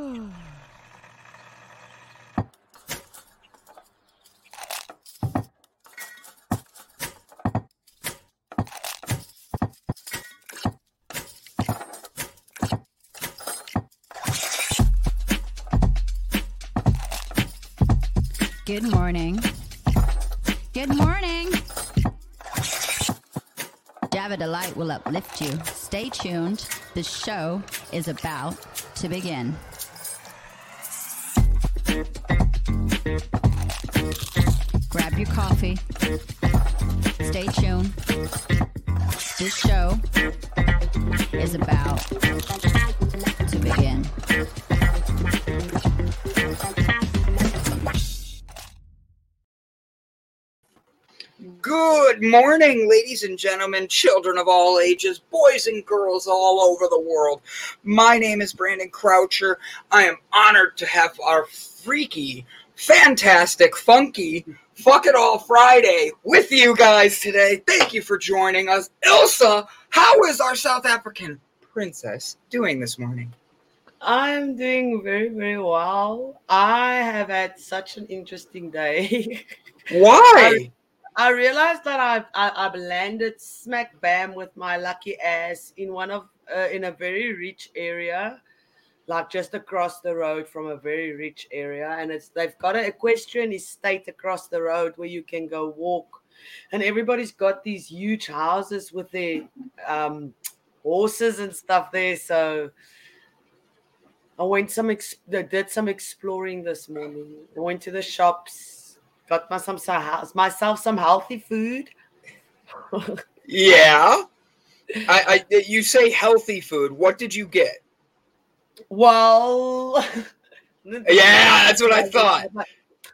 Good morning. Good morning. Java Delight will uplift you. Stay tuned. The show is about to begin. Your coffee. Stay tuned. This show is about to begin. Good morning, ladies and gentlemen, children of all ages, boys and girls all over the world. My name is Brandon Croucher. I am honored to have our freaky, fantastic, funky, fuck it all Friday with you guys today. Thank you for joining us. Ilsa, how is our South African princess doing this morning? I'm doing very, very well. I have had such an interesting day. Why? I realized that I've I, I've landed smack bam with my lucky ass in one of uh, in a very rich area, like just across the road from a very rich area, and it's they've got an equestrian estate across the road where you can go walk, and everybody's got these huge houses with their um, horses and stuff there. So I went some ex- did some exploring this morning. I went to the shops got myself some myself some healthy food. yeah. I, I you say healthy food. What did you get? Well, yeah, that's what I thought.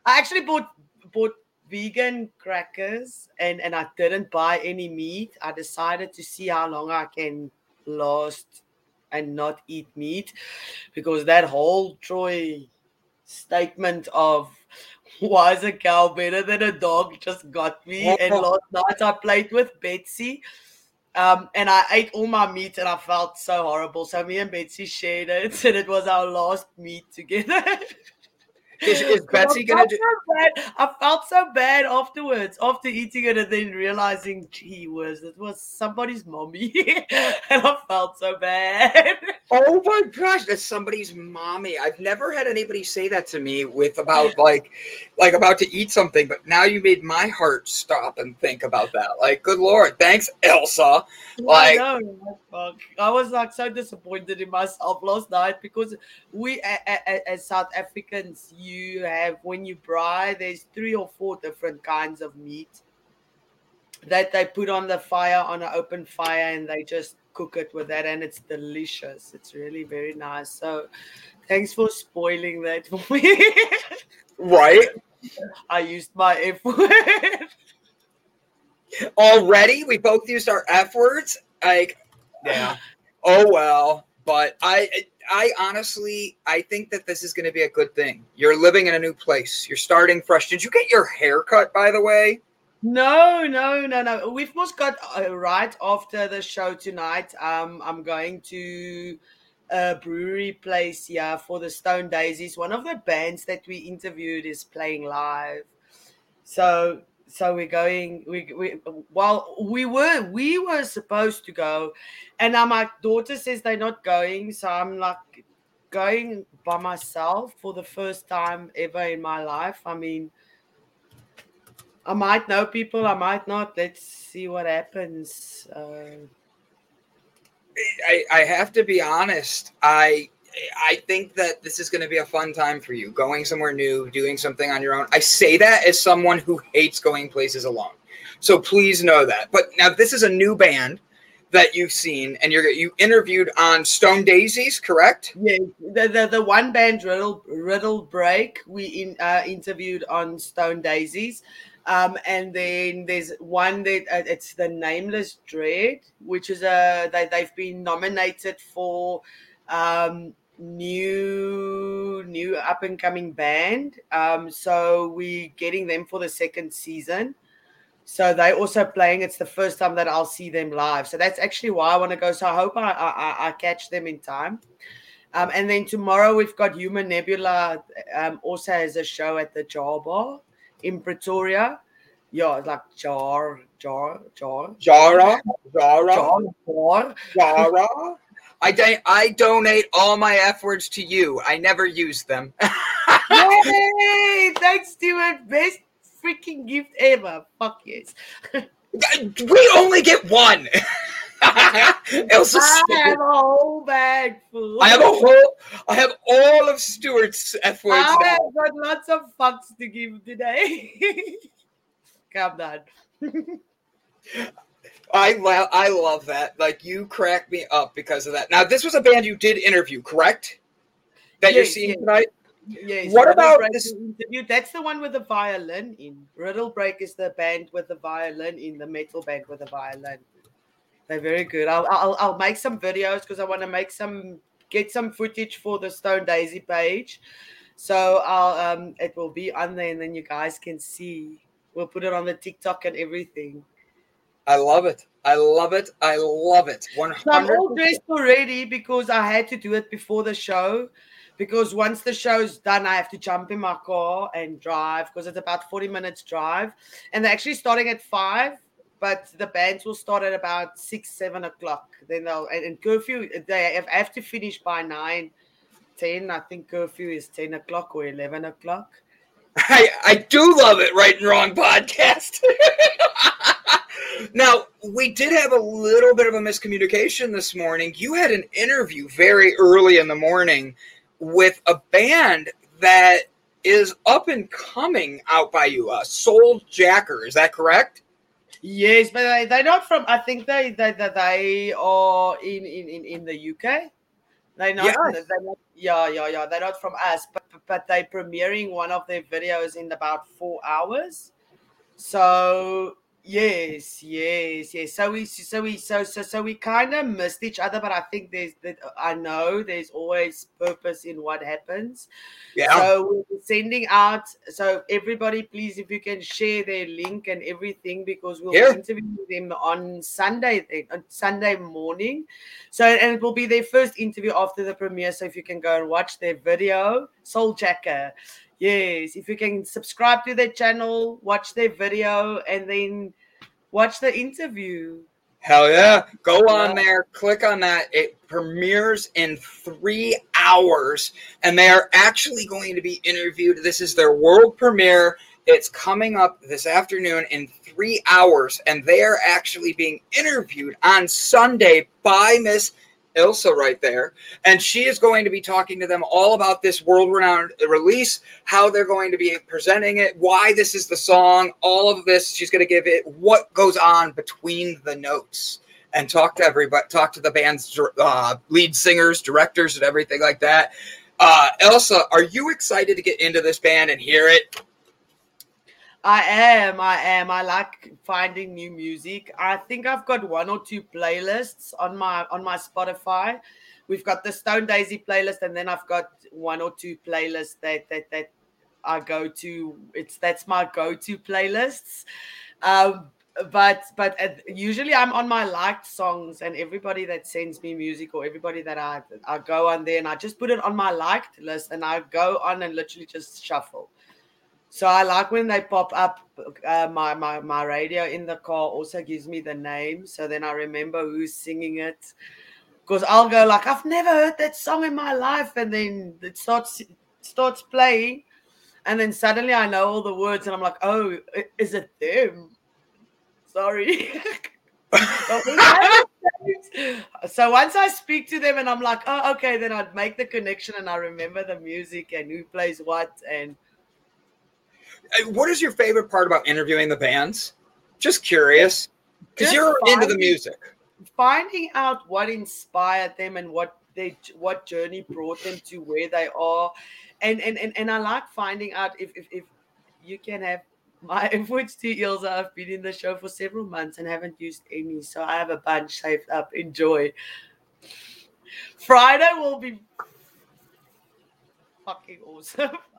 I actually bought bought vegan crackers and and I didn't buy any meat. I decided to see how long I can last and not eat meat because that whole Troy statement of why is a cow better than a dog just got me. And last night I played with Betsy. Um, and I ate all my meat and I felt so horrible. So me and Betsy shared it, and it was our last meat together. Is, is Betsy gonna do? So I felt so bad afterwards, after eating it, and then realizing, gee whiz, it was somebody's mommy, and I felt so bad. Oh my gosh, that's somebody's mommy. I've never had anybody say that to me with about like, like about to eat something, but now you made my heart stop and think about that. Like, good lord, thanks, Elsa. Like, I, was like so disappointed in myself last night because we, as South Africans, you have when you braai, there's three or four different kinds of meat that they put on the fire on an open fire and they just cook it with that and it's delicious. It's really very nice. So thanks for spoiling that for me. right. I used my F word. Already? We both used our F words? Like yeah. Oh well. But I I honestly, I think that this is going to be a good thing. You're living in a new place. You're starting fresh. Did you get your hair cut, by the way? No, no, no, no. We've just got uh, right after the show tonight. Um, I'm going to a brewery place yeah, for the Stone Daisies. One of the bands that we interviewed is playing live. So so we're going we, we well we were we were supposed to go and now my daughter says they're not going so i'm like going by myself for the first time ever in my life. I mean i might know people i might not. Let's see what happens. Uh, I, I have to be honest. I I think that this is going to be a fun time for you, going somewhere new, doing something on your own. I say that as someone who hates going places alone. So please know that. But now this is a new band that you've seen, and you're you interviewed on Stone Daisies, correct? Yeah, the the, the one band Riddle Riddle Break we in, uh, interviewed on Stone Daisies. Um, and then there's one that uh, it's the Nameless Dread, which is a they, they've been nominated for um, new new up and coming band. Um, so we're getting them for the second season. So they also playing. It's the first time that I'll see them live. So that's actually why I want to go. So I hope I I, I catch them in time. Um, and then tomorrow we've got Human Nebula um, also has a show at the Jar Bar in Pretoria. Yeah, it's like Jar, Jar, Jar. Jara, Jara, Jar, Jar. Jara. I, da- I donate all my F words to you. I never use them. Yay! Thanks, Stuart. Best freaking gift ever. Fuck yes. we only get one. Elsa I Stewart. have a whole bag full. I have a whole. I have all of Stewart's F words. I now. have got lots of fucks to give today. Calm down. I lo- I love that. Like you crack me up because of that. Now this was a band you did interview, correct? That you're seeing yes. tonight. Yes, What Riddle about Break this- interview? That's the one with the violin in. Riddle Break is the band with the violin in the metal band with the violin. They're very good. I'll I'll, I'll make some videos because I want to make some get some footage for the Stone Daisy page. So I'll um it will be on there and then you guys can see. We'll put it on the TikTok and everything. I love it. I love it. I love it. One So I'm all dressed already because I had to do it before the show. Because once the show's done, I have to jump in my car and drive because it's about 40 minutes drive. And they're actually starting at five, but the bands will start at about six, seven o'clock. Then they'll and, and curfew they have, have to finish by nine, 10. I think curfew is 10 o'clock or 11 o'clock. I, I do love it. Right and wrong podcast. now we did have a little bit of a miscommunication this morning. You had an interview very early in the morning with a band that is up and coming out by you, uh, Soul Jacker. Is that correct? Yes, but they, they're not from. I think they they they, they are in, in in in the UK. They're not. Yes. They're not yeah, yeah, yeah. They're not from us, but but- they're premiering one of their videos in about four hours. So yes, yes, yes. So we so we so so so we kind of missed each other, but I think there's that I know there's always purpose in what happens. Yeah. So we're sending out. So everybody, please, if you can share their link and everything, because we'll Yeah. be interviewing them on Sunday, eh, on Sunday morning. So and it will be their first interview after the premiere. So if you can go and watch their video, Soul Jacker. Yes, if you can subscribe to their channel, watch their video, and then watch the interview. Hell yeah. Go on there, click on that. It premieres in three hours, and they are actually going to be interviewed. This is their world premiere. It's coming up this afternoon in three hours, and they are actually being interviewed on Sunday by Miss Ilsa right there. And she is going to be talking to them all about this world renowned release, how they're going to be presenting it, why this is the song, all of this. She's going to give it what goes on between the notes and talk to everybody, talk to the band's uh, lead singers, directors, and everything like that. Uh, Elsa, are you excited to get into this band and hear it? I am, I am. I like finding new music. I think I've got one or two playlists on my on my Spotify. We've got the Stone Daisy playlist, and then I've got one or two playlists that that that I go to. It's that's my go-to playlists. Um, but but uh, usually I'm on my liked songs, and everybody that sends me music or everybody that I I go on there and I just put it on my liked list, and I go on and literally just shuffle. So I like when they pop up. Uh, my my my radio in the car also gives me the name, so then I remember who's singing it. Because I'll go like I've never heard that song in my life, and then it starts starts playing, and then suddenly I know all the words, and I'm like, oh, is it them? Sorry. so once I speak to them and I'm like, oh, okay, then I'd make the connection and I remember the music and who plays what and Uh, what is your favorite part about interviewing the bands? Just curious, because you're into the music. finding out what inspired them and what they what journey brought them to where they are and and and, and i like finding out if, if if you can have my influence to Ilza. I've been in the show for several months and haven't used any, so I have a bunch saved up. Enjoy. Friday will be fucking awesome.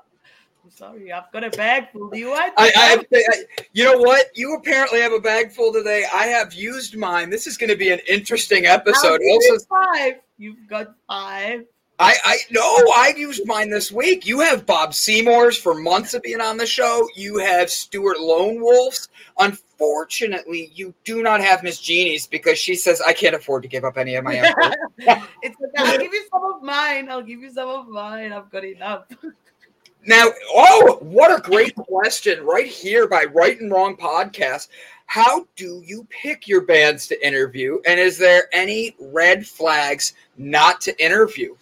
I'm sorry, I've got a bag full. Do you want? I, I, I, you know what? You apparently have a bag full today. I have used mine. This is going to be an interesting episode. Also, five. You've got five. I, I no, I've used mine this week. You have Bob Seymour's for months of being on the show. You have Stuart Lone Wolf's. Unfortunately, you do not have Miss Jeannie's because she says I can't afford to give up any of my effort. it's okay. I'll give you some of mine. I'll give you some of mine. I've got enough. Now, oh, what a great question right here by Right and Wrong Podcast. How do you pick your bands to interview? And is there any red flags not to interview?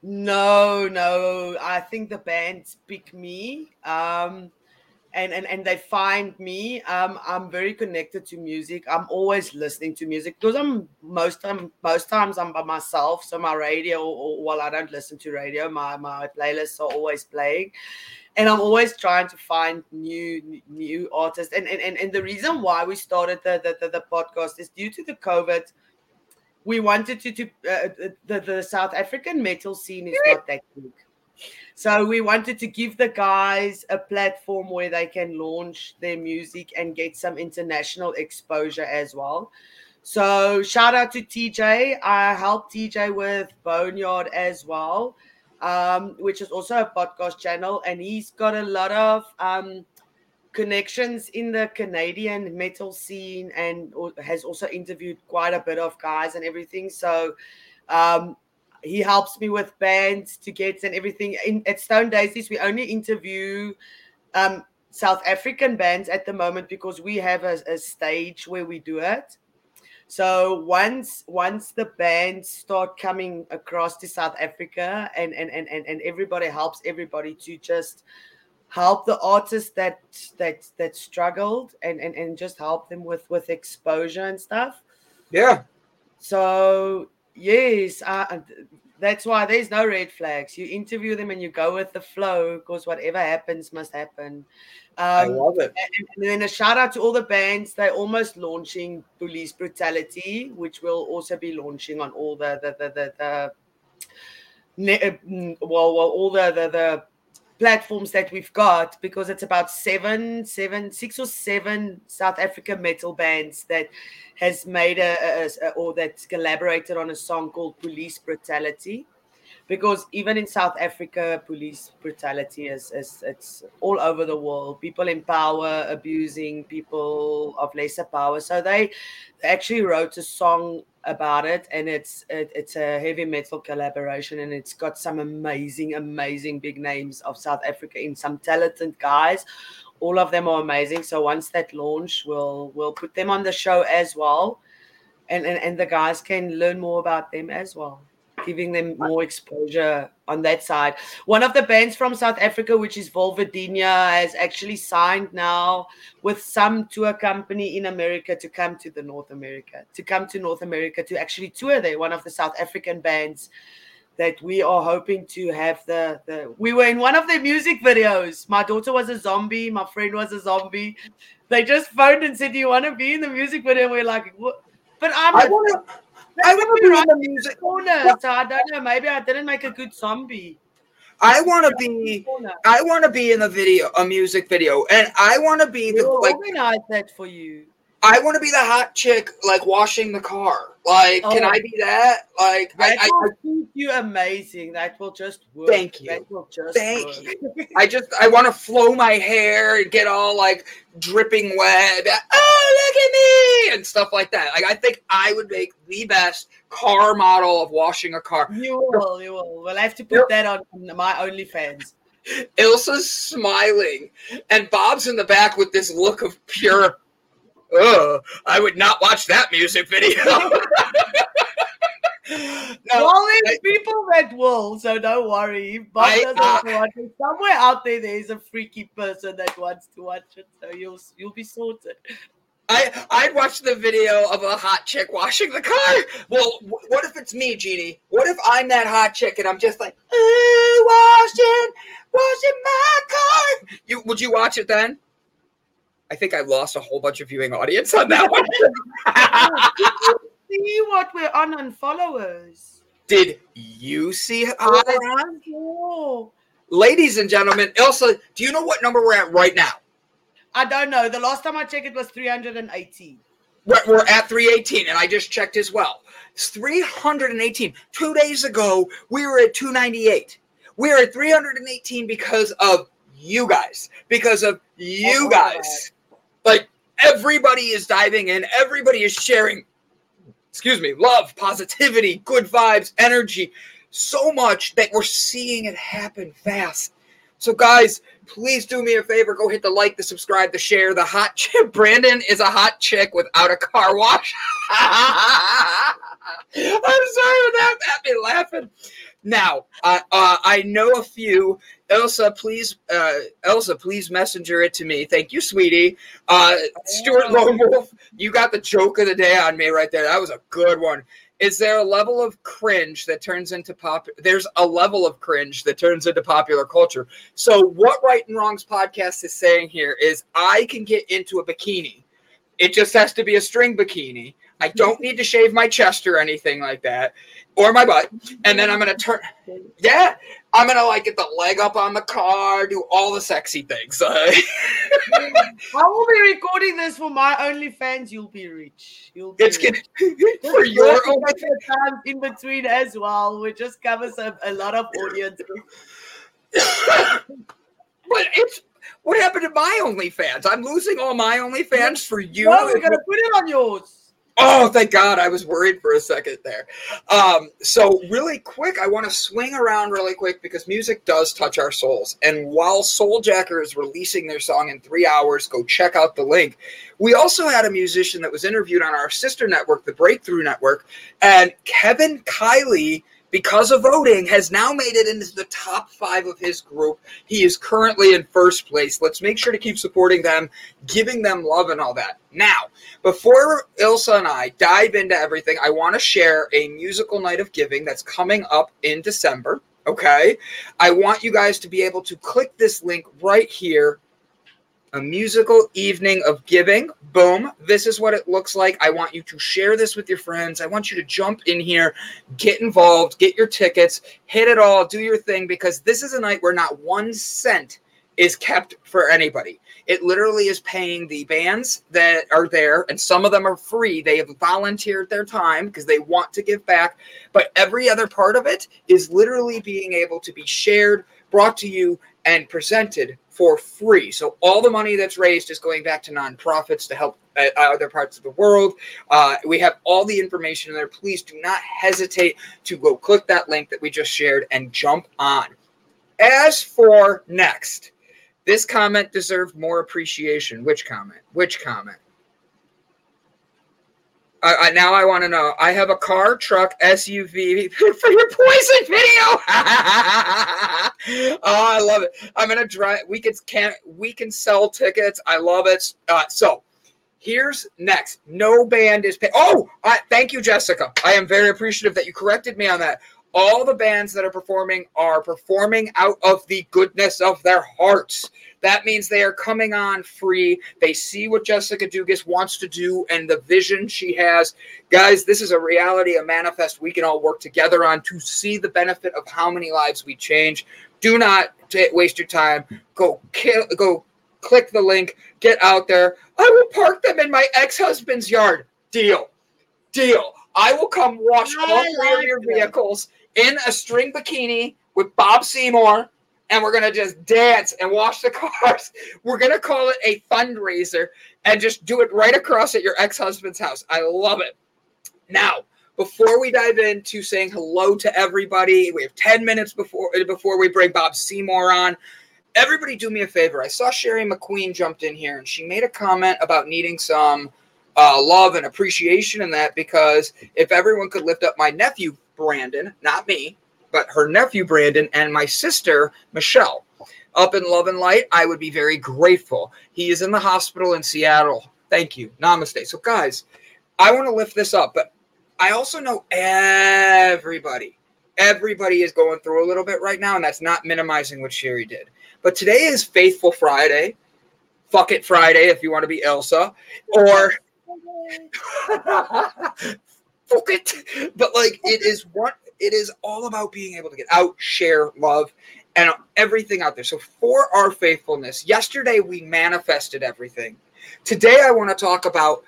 No, no. I think the bands pick me. Um, and, and and they find me. Um, I'm very connected to music. I'm always listening to music because I'm most time most times I'm by myself. So my radio, or, well, I don't listen to radio. My my playlists are always playing, and I'm always trying to find new new artists. And and and, and the reason why we started the the, the, the podcast is due to the COVID. We wanted to to uh, the the South African metal scene is not that big. So we wanted to give the guys a platform where they can launch their music and get some international exposure as well. So shout out to TJ. I helped TJ with Boneyard as well, um, which is also a podcast channel, and he's got a lot of um, connections in the Canadian metal scene and has also interviewed quite a bit of guys and everything. So um, he helps me with bands to get and everything. In, at Stone Daisies, we only interview um, South African bands at the moment because we have a, a, stage where we do it. So once once the bands start coming across to South Africa and and and and, and everybody helps everybody to just help the artists that that that struggled and and, and just help them with with exposure and stuff. Yeah. So Yes, uh, that's why there's no red flags. You interview them and you go with the flow because whatever happens must happen. Um, I love it. And, and, then a shout out to all the bands. They're almost launching Police Brutality, which will also be launching on all the the the the, the uh, mm, well, well all the the, the platforms that we've got because it's about seven, seven, six or seven South African metal bands that has made a, a, a or that's collaborated on a song called Police Brutality. Because even in South Africa, police brutality is, is it's all over the world. People in power abusing people of lesser power. So they actually wrote a song about it and it's it, it's a heavy metal collaboration and it's got some amazing amazing big names of south africa in some talented guys. All of them are amazing so once that launch we'll we'll put them on the show as well and and, and the guys can learn more about them as well giving them more exposure on that side. One of the bands from South Africa, which is Vulvodynia, has actually signed now with some tour company in America to come to the North America, to come to North America to actually tour there. One of the South African bands that we are hoping to have the the we were in one of their music videos. My daughter was a zombie, my friend was a zombie. They just phoned and said, Do you want to be in the music video? And we're like, what? But I'm I want to I want to be in the music corner, so I don't know. Maybe I didn't make a good zombie. I want to be. I want to be in a video, a music video, and I want to be the we'll like. Organize that for you. I want to be the hot chick, like washing the car. Like, oh, can I be that? Like, that I, will I, you amazing. That will just work. Thank you. That will just thank work. you. I just, I want to flow my hair and get all like dripping wet. Oh, look at me and stuff like that. Like, I think I would make the best car model of washing a car. You will, you will. We'll have to put that on my OnlyFans. Ilsa's smiling, and Bob's in the back with this look of pure oh, I would not watch that music video. no, well, there's I, people that will, so don't worry. Bob I, doesn't uh, watch it. Somewhere out there, there is a freaky person that wants to watch it, so you'll you'll be sorted. I I'd watch the video of a hot chick washing the car. Well, what if it's me, Jeannie? What if I'm that hot chick and I'm just like washing, washing my car? You would you watch it then? I think I lost a whole bunch of viewing audience on that one. see what we're on on followers. Did you see oh, Ladies and gentlemen, Elsa, do you know what number we're at right now? I don't know. The last time I checked, it was 318. We're, we're at 318, and I just checked as well. It's 318. Two days ago, we were at 298. We're at 318 because of you guys, because of you oh, guys. Like everybody is diving in, everybody is sharing, excuse me, love, positivity, good vibes, energy, so much that we're seeing it happen fast. So, guys, please do me a favor. Go hit the like, the subscribe, the share. The hot chick. Brandon is a hot chick without a car wash. I'm sorry that had me laughing. Now, uh, uh, I know a few. Elsa, please, uh, Elsa, please messenger it to me. Thank you, sweetie. Uh, Stuart Lone Wolf, you got the joke of the day on me right there. That was a good one is there a level of cringe that turns into pop there's a level of cringe that turns into popular culture so what right and wrongs podcast is saying here is i can get into a bikini it just has to be a string bikini i don't need to shave my chest or anything like that or my butt and then i'm gonna turn yeah i'm gonna like get the leg up on the car do all the sexy things I will be recording this for my OnlyFans. You'll be rich. You'll be it's rich. gonna for your time in between as well, which just covers a, a lot of audience. but it's what happened to my OnlyFans? I'm losing all my OnlyFans for you. No, we're gonna put it on yours. Oh, thank God. I was worried for a second there. Um, so, really quick, I want to swing around really quick because music does touch our souls. And while Souljacker is releasing their song in three hours, go check out the link. We also had a musician that was interviewed on our sister network, the Breakthrough Network, and Kevin Kiley because of voting, has now made it into the top five of his group. He is currently in first place. Let's make sure to keep supporting them, giving them love, and all that. Now, before Ilsa and I dive into everything, I want to share a musical night of giving that's coming up in December. Okay. I want you guys to be able to click this link right here a musical evening of giving. Boom. This is what it looks like. I want you to share this with your friends. I want you to jump in here, get involved, get your tickets, hit it all, do your thing, because this is a night where not one cent is kept for anybody. It literally is paying the bands that are there, and some of them are free. They have volunteered their time because they want to give back. But every other part of it is literally being able to be shared, brought to you, and presented for free. So all the money that's raised is going back to nonprofits to help uh, other parts of the world. Uh, we have all the information there. Please do not hesitate to go click that link that we just shared and jump on. As for next, this comment deserved more appreciation. Which comment? Which comment? I, I, now I want to know. I have a car, truck, SUV for your poison video. oh, I love it. I'm gonna drive. We can can we can sell tickets. I love it. Uh, so here's next. No band is paid. Oh, I, thank you, Jessica. I am very appreciative that you corrected me on that. All the bands that are performing are performing out of the goodness of their hearts. That means they are coming on free. They see what Jessica Dugas wants to do and the vision she has. Guys, this is a reality, a manifest we can all work together on to see the benefit of how many lives we change. Do not waste your time. Go kill, go click the link, get out there. I will park them in my ex-husband's yard. Deal. Deal. I will come wash all three of your vehicles in a string bikini with Bob Seymour and we're gonna just dance and wash the cars. We're gonna call it a fundraiser and just do it right across at your ex-husband's house. I love it. Now, before we dive into saying hello to everybody, we have 10 minutes before before we bring Bob Seymour on. Everybody do me a favor. I saw Sherry McQueen jumped in here and she made a comment about needing some uh, love and appreciation in that because if everyone could lift up my nephew Brandon, not me, but her nephew Brandon and my sister Michelle up in Love and Light, I would be very grateful. He is in the hospital in Seattle. Thank you. Namaste. So, guys, I want to lift this up, but I also know everybody, everybody is going through a little bit right now, and that's not minimizing what Sherry did. But today is Faithful Friday. Fuck it Friday if you want to be Elsa. Or fuck it. But like it is what it is all about being able to get out, share, love, and everything out there. So, for our faithfulness, yesterday we manifested everything. Today, I want to talk about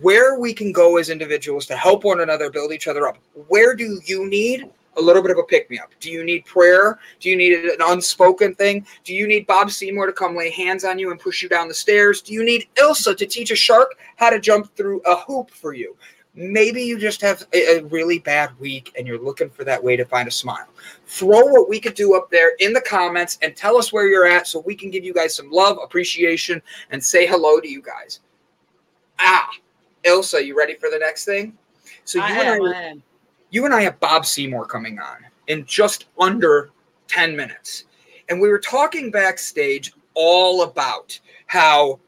where we can go as individuals to help one another build each other up. Where do you need a little bit of a pick me up? Do you need prayer? Do you need an unspoken thing? Do you need Bob Seymour to come lay hands on you and push you down the stairs? Do you need Ilsa to teach a shark how to jump through a hoop for you? Maybe you just have a, a really bad week and you're looking for that way to find a smile. Throw what we could do up there in the comments and tell us where you're at so we can give you guys some love, appreciation, and say hello to you guys. Ah, Ilsa, you ready for the next thing? So you I and I, I am. you and I have Bob Seymour coming on in just under 10 minutes. And we were talking backstage all about how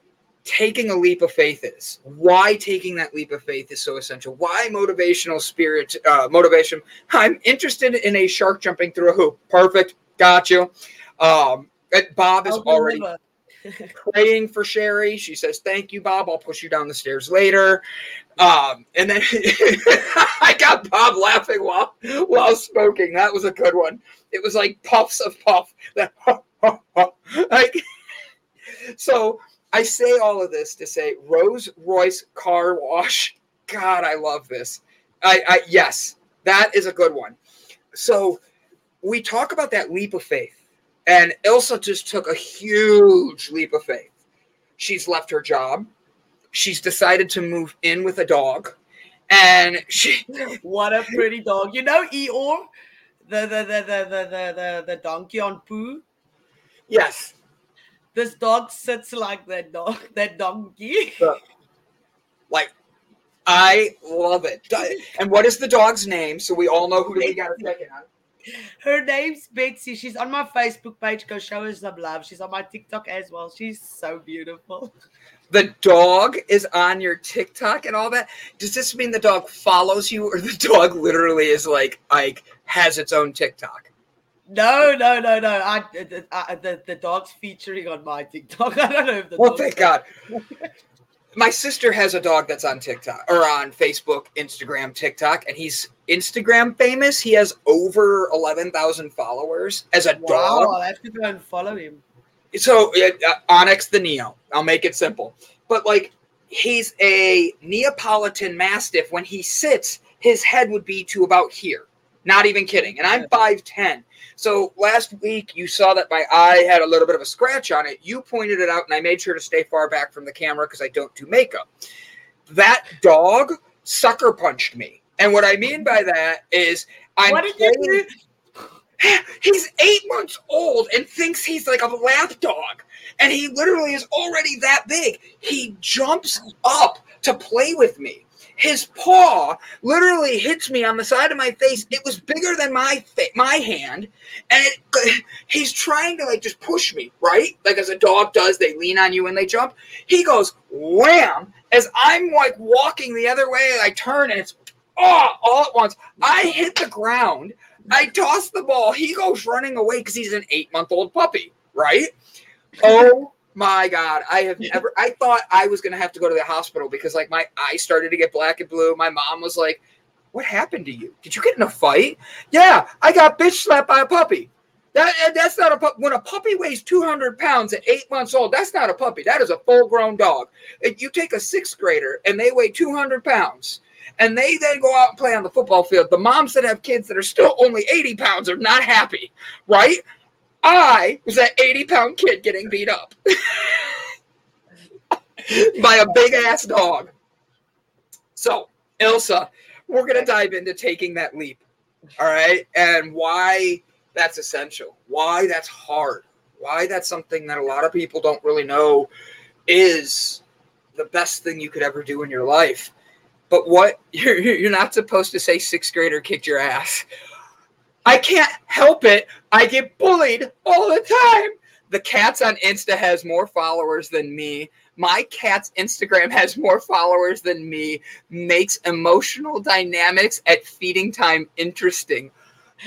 taking a leap of faith is, why taking that leap of faith is so essential, why motivational spirit, uh, motivation. I'm interested in a shark jumping through a hoop. Perfect. Got you. Um, Bob is already praying for Sherry. She says, "Thank you, Bob. I'll push you down the stairs later." Um, and then I got Bob laughing while while smoking. That was a good one. It was like puffs of puff. That like so. I say all of this to say Rose Royce Car Wash. God, I love this. I, I yes, that is a good one. So we talk about that leap of faith. And Ilsa just took a huge leap of faith. She's left her job. She's decided to move in with a dog. And she What a pretty dog. You know Eeyore? The the the the the the, the, the donkey on Pooh. yes. This dog sits like that dog, that donkey. Like I love it. And what is the dog's name? So we all know who we got a second on. Her name's Betsy. She's on my Facebook page. Go show her some love. She's on my TikTok as well. She's so beautiful. The dog is on your TikTok and all that. Does this mean the dog follows you, or the dog literally is like like has its own TikTok? No, no, no, no. I, the, I, the the dog's featuring on my TikTok. I don't know if the Well, thank God. My sister has a dog that's on TikTok or on Facebook, Instagram, TikTok, and he's Instagram famous. He has over eleven thousand followers as a Wow, dog. I have to go and follow him. So uh, Onyx the Neo. I'll make it simple. But like he's a Neapolitan Mastiff. When he sits, his head would be to about here. Not even kidding. And I'm five ten. So last week you saw that my eye had a little bit of a scratch on it. You pointed it out, and I made sure to stay far back from the camera because I don't do makeup. That dog sucker punched me. And what I mean by that is I'm what did you playing-? He's eight months old and thinks he's like a lap dog. And he literally is already that big. He jumps up to play with me. His paw literally hits me on the side of my face. It was bigger than my fa- my hand, and it, he's trying to like just push me, right? Like as a dog does, they lean on you when they jump. He goes wham as I'm like walking the other way. I turn and it's oh all at once. I hit the ground. I toss the ball. He goes running away because he's an eight month old puppy, right? Oh my God. I have never, I thought I was going to have to go to the hospital because like my eye started to get black and blue. My mom was like, What happened to you? Did you get in a fight? Yeah, I got bitch slapped by a puppy. That, that's not a pup. When a puppy weighs 200 pounds at eight months old, that's not a puppy. That is a full grown dog. If you take a sixth grader and they weigh 200 pounds, and they then go out and play on the football field. The moms that have kids that are still only 80 pounds are not happy, right? I was that 80 pound kid getting beat up by a big ass dog. So, Ilsa, we're going to dive into taking that leap, all right? And why that's essential, why that's hard, why that's something that a lot of people don't really know is the best thing you could ever do in your life. But what you're you're not supposed to say sixth grader kicked your ass. I can't help it. I get bullied all the time. The cat's on Insta has more followers than me. My cat's Instagram has more followers than me. Makes emotional dynamics at feeding time interesting.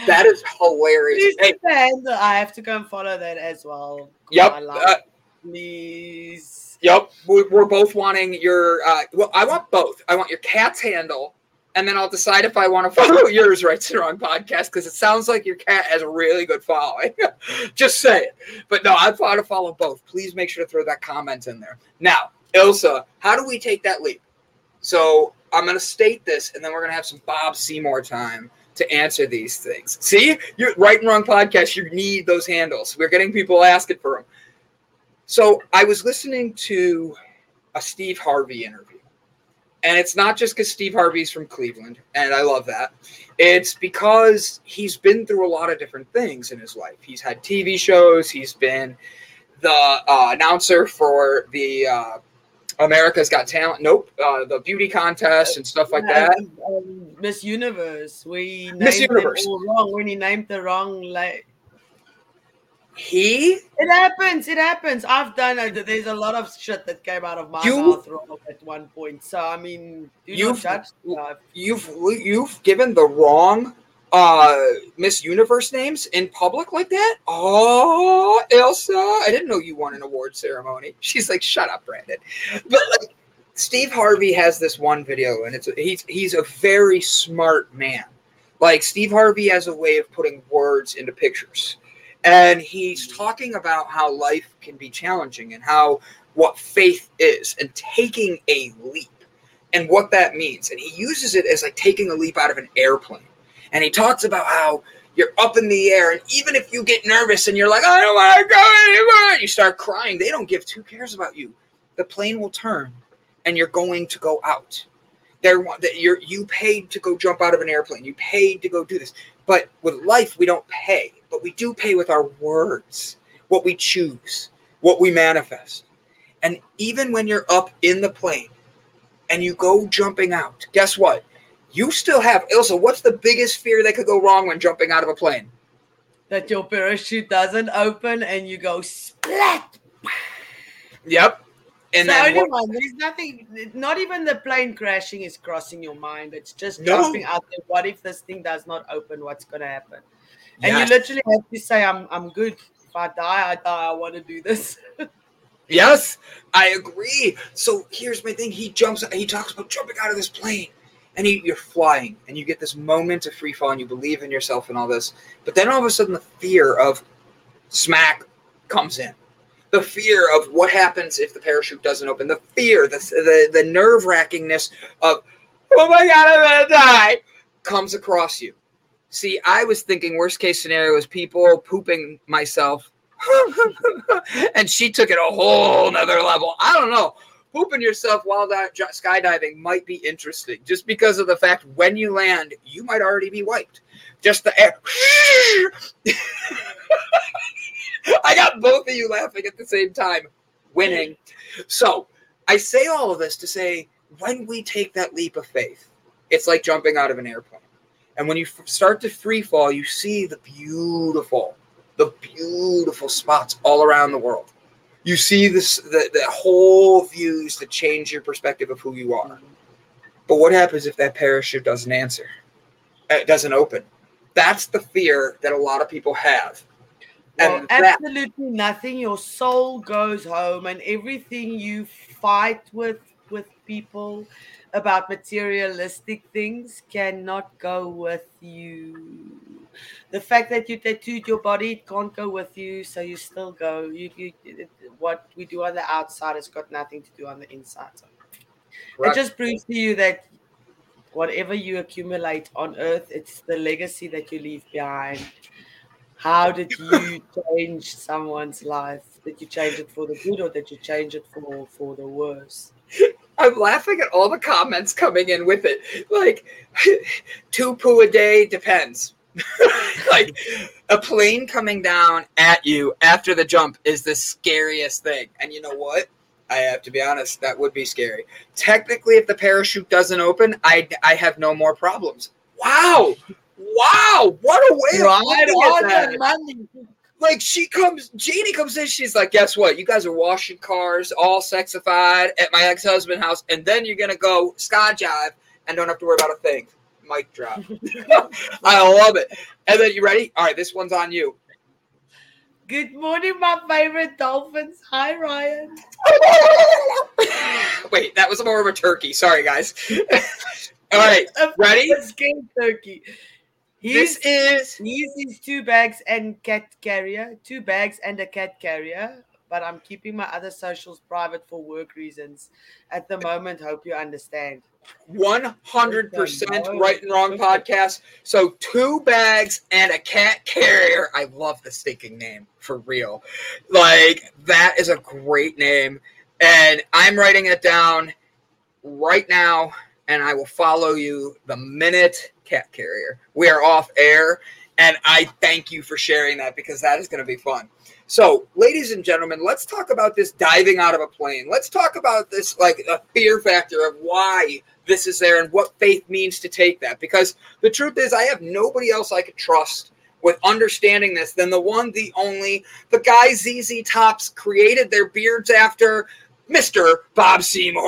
That is hilarious. Hey, I have to go and follow that as well. Yep, uh, Please. Yep, we- we're both wanting your. Uh, well, I want both. I want your cat's handle, and then I'll decide if I want to follow yours. Right to Wrong podcast because it sounds like your cat has a really good following. Just say it. But no, I want to follow both. Please make sure to throw that comment in there. Now, Ilsa, how do we take that leap? So I'm going to state this, and then we're going to have some Bob Seymour time to answer these things. See, you're right and wrong podcast. You need those handles. We're getting people asking for them. So I was listening to a Steve Harvey interview. And it's not just because Steve Harvey's from Cleveland, and I love that. It's because he's been through a lot of different things in his life. He's had TV shows, he's been the uh, announcer for the uh, America's Got Talent. Nope, uh, the beauty contest and stuff like that. Um, Miss Universe. We named Miss it Universe. all wrong when he named the wrong. Like He it happens. It happens. I've done it. There's a lot of shit that came out of my You- mouth at one point. So I mean, You've- you've you've given the wrong uh Miss Universe names in public like that? Oh, Elsa, I didn't know you won an award ceremony. She's like, "Shut up, Brandon." But like Steve Harvey has this one video and it's he's he's a very smart man. Like Steve Harvey has a way of putting words into pictures. And he's talking about how life can be challenging and how what faith is and taking a leap and what that means. And he uses it as like taking a leap out of an airplane. And he talks about how you're up in the air, and even if you get nervous and you're like, I don't want to go anymore, you start crying, they don't give two cares about you. The plane will turn and you're going to go out. They're that you're you paid to go jump out of an airplane. You paid to go do this. But with life, we don't pay, but we do pay with our words, what we choose, what we manifest. And even when you're up in the plane and you go jumping out, guess what? You still have Ilsa. What's the biggest fear that could go wrong when jumping out of a plane? That your parachute doesn't open and you go splat. Yep. And so then only one. There's nothing. Not even the plane crashing is crossing your mind. It's just No. jumping out there. What if this thing does not open? What's gonna happen? And Yes. you literally have to say, "I'm I'm good. If I die, I die. I want to do this." Yes, I agree. So here's my thing. He jumps. He talks about jumping out of this plane, and he, you're flying, and you get this moment of free fall, and you believe in yourself and all this. But then all of a sudden, the fear of smack comes in. The fear of what happens if the parachute doesn't open. The fear, the the, the nerve wrackingness of oh my god, I'm gonna die, comes across you. See, I was thinking worst case scenario is people pooping myself. and she took it a whole nother level. I don't know. Pooping yourself while j- skydiving might be interesting just because of the fact when you land, you might already be wiped. Just the air. I got both of you laughing at the same time, winning. So I say all of this to say when we take that leap of faith, it's like jumping out of an airplane. And when you f- start to free fall, you see the beautiful, the beautiful spots all around the world. You see this the, the whole views that change your perspective of who you are. But what happens if that parachute doesn't answer? It doesn't open. That's the fear that a lot of people have. Well, absolutely nothing. Your soul goes home, and everything you fight with with people about materialistic things cannot go with you. The fact that you tattooed your body can't go with you, so you still go. You, you what we do on the outside has got nothing to do on the inside. So Right. It just proves to you that whatever you accumulate on earth, it's the legacy that you leave behind. How did you change someone's life? Did you change it for the good or did you change it for, for the worse? I'm laughing at all the comments coming in with it. Like, two poo a day depends. like, a plane coming down at you after the jump is the scariest thing. And you know what? I have to be honest, that would be scary. Technically, if the parachute doesn't open, I, I have no more problems. Wow. Wow. What a way of Right on that money. Like she comes Janie comes in, she's like, guess what? You guys are washing cars, all sexified at my ex husband house, and then you're gonna go skydive and don't have to worry about a thing. Mic drop. I love it. And then you ready? All right, this one's on you. Good morning, my favorite dolphins. Hi, Ryan. Wait, that was more of a turkey. Sorry, guys. all right, ready? A scared turkey. This He's is He's his two bags and cat carrier, two bags and a cat carrier but I'm keeping my other socials private for work reasons. At the moment, hope you understand. 100% right and wrong podcast. So, two bags and a cat carrier. I love the stinking name for real. Like, that is a great name. And I'm writing it down right now, and I will follow you the minute cat carrier. We are off air, and I thank you for sharing that because that is going to be fun. So, ladies and gentlemen, let's talk about this diving out of a plane. Let's talk about this like a fear factor of why this is there and what faith means to take that. Because the truth is, I have nobody else I could trust with understanding this than the one, the only, the guy ZZ Tops created their beards after, Mr. Bob Seymour.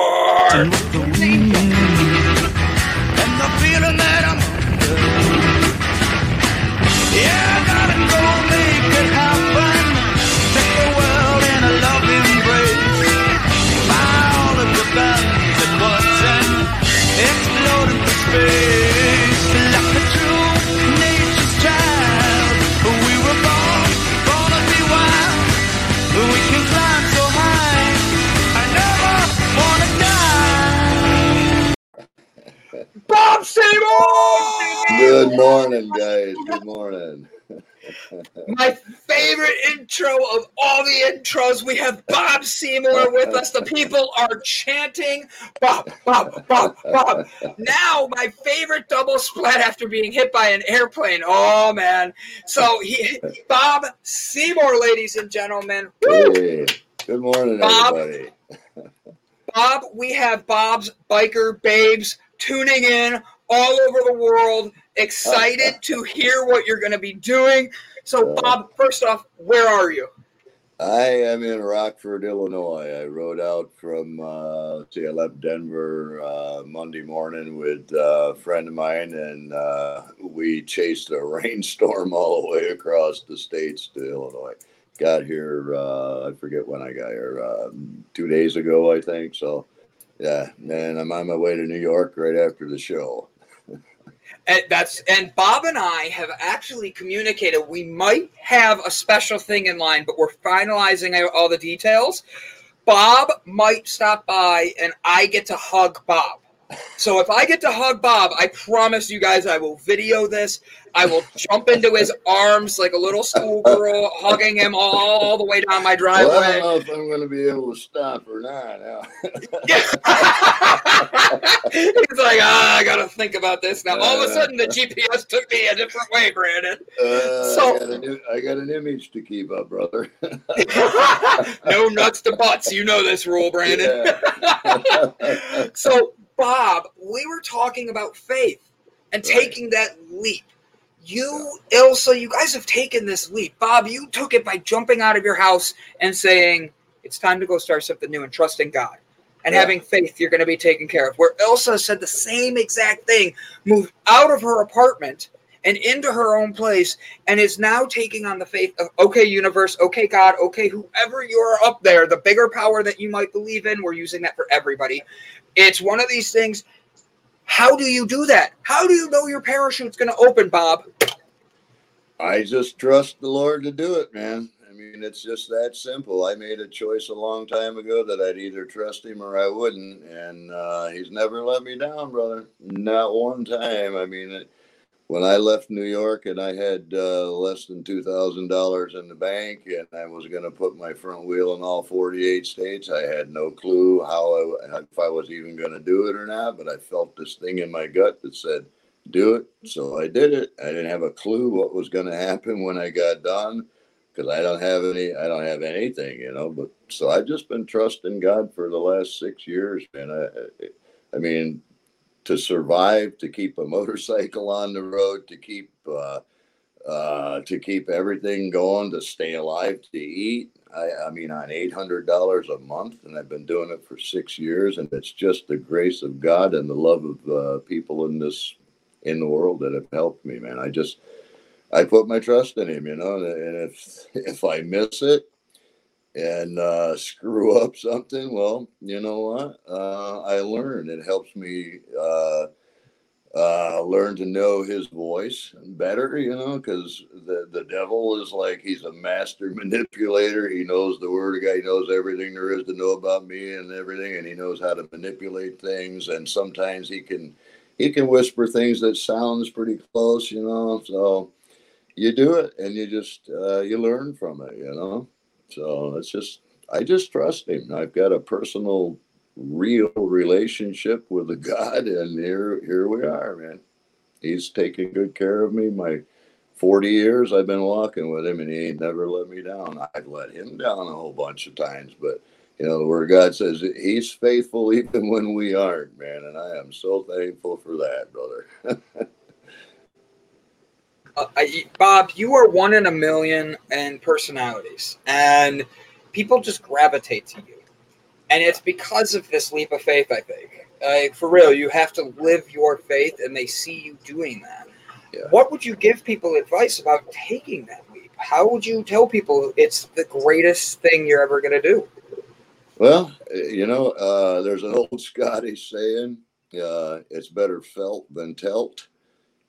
Bob Seymour! Good morning, guys. Good morning. My favorite intro of all the intros. We have Bob Seymour with us. The people are chanting Bob, Bob, Bob, Bob. Now, my favorite double splat after being hit by an airplane. Oh man! So he, Bob Seymour, ladies and gentlemen. Hey, good morning, Bob. everybody. Bob, we have Bob's biker babes tuning in all over the world, excited to hear what you're going to be doing. So, Bob, first off, where are you? I am in Rockford, Illinois. I rode out from, uh, see, I left Denver uh, Monday morning with uh, a friend of mine, and uh, we chased a rainstorm all the way across the states to Illinois. Got here, uh, I forget when I got here, uh, two days ago, I think. So, yeah, and I'm on my way to New York right after the show. And that's and Bob and I have actually communicated. We might have a special thing in line, but we're finalizing all the details. Bob might stop by, and I get to hug Bob. So if I get to hug Bob, I promise you guys I will video this. I will jump into his arms like a little schoolgirl, hugging him all, the way down my Well, I don't know if I'm going to be able to stop or not. He's like, ah, I gotta think about this now. All of a sudden, the GPS took me a different way, Brandon. Uh, So- I, got new, I got an image to keep up, brother. no nuts to butts. You know this rule, Brandon. Yeah. So, Bob, we were talking about faith and Right. taking that leap. You, Ilsa, you guys have taken this leap. Bob, you took it by jumping out of your house and saying, it's time to go start something new and trusting God and Yeah. having faith you're going to be taken care of. Where Ilsa said the same exact thing, moved out of her apartment and into her own place and is now taking on the faith of, okay, universe, okay, God, okay, whoever you're up there, the bigger power that you might believe in, we're using that for everybody. It's one of these things. How do you do that? How do you know your parachute's going to open, Bob? I just trust the Lord to do it, man. I mean, it's just that simple. I made a choice a long time ago that I'd either trust Him or I wouldn't, and uh, He's never let me down, brother. Not one time. I mean, it, when I left New York and I had uh, less than two thousand dollars in the bank, and I was going to put my front wheel in all forty-eight states, I had no clue how I, if I was even going to do it or not. But I felt this thing in my gut that said, "Do it." So I did it. I didn't have a clue what was going to happen when I got done because I don't have any. I don't have anything, you know. But so I've just been trusting God for the last six years, man. I, I, I mean, to survive, to keep a motorcycle on the road, to keep uh, uh, to keep everything going, to stay alive, to eat. I, I mean, on eight hundred dollars a month, and I've been doing it for six years, and it's just the grace of God and the love of uh, people in this in the world that have helped me, man. I just I put my trust in Him, you know, and if if I miss it and uh, screw up something, well, you know what? Uh, I learn. It helps me uh, uh, learn to know his voice better, you know, because the, the devil is like he's a master manipulator. He knows the word of God, he knows everything there is to know about me and everything, and he knows how to manipulate things. And sometimes he can he can whisper things that sounds pretty close, you know. So you do it and you just uh, you learn from it, you know. So it's just I just trust him. I've got a personal real relationship with a God, and here here we are, man. He's taking good care of me. My 40 years I've been walking with him, and he ain't never let me down. I've let him down a whole bunch of times, but you know the word God says He's faithful even when we aren't, man, and I am so thankful for that, brother. uh, I, Bob, you are one in a million in personalities, and people just gravitate to you and it's because of this leap of faith. I think, like for real, you have to live your faith, and they see you doing that. Yeah. What would you give people advice about taking that leap? How would you tell people it's the greatest thing you're ever going to do? Well, you know, uh, there's an old Scottish saying, uh, "It's better felt than telt."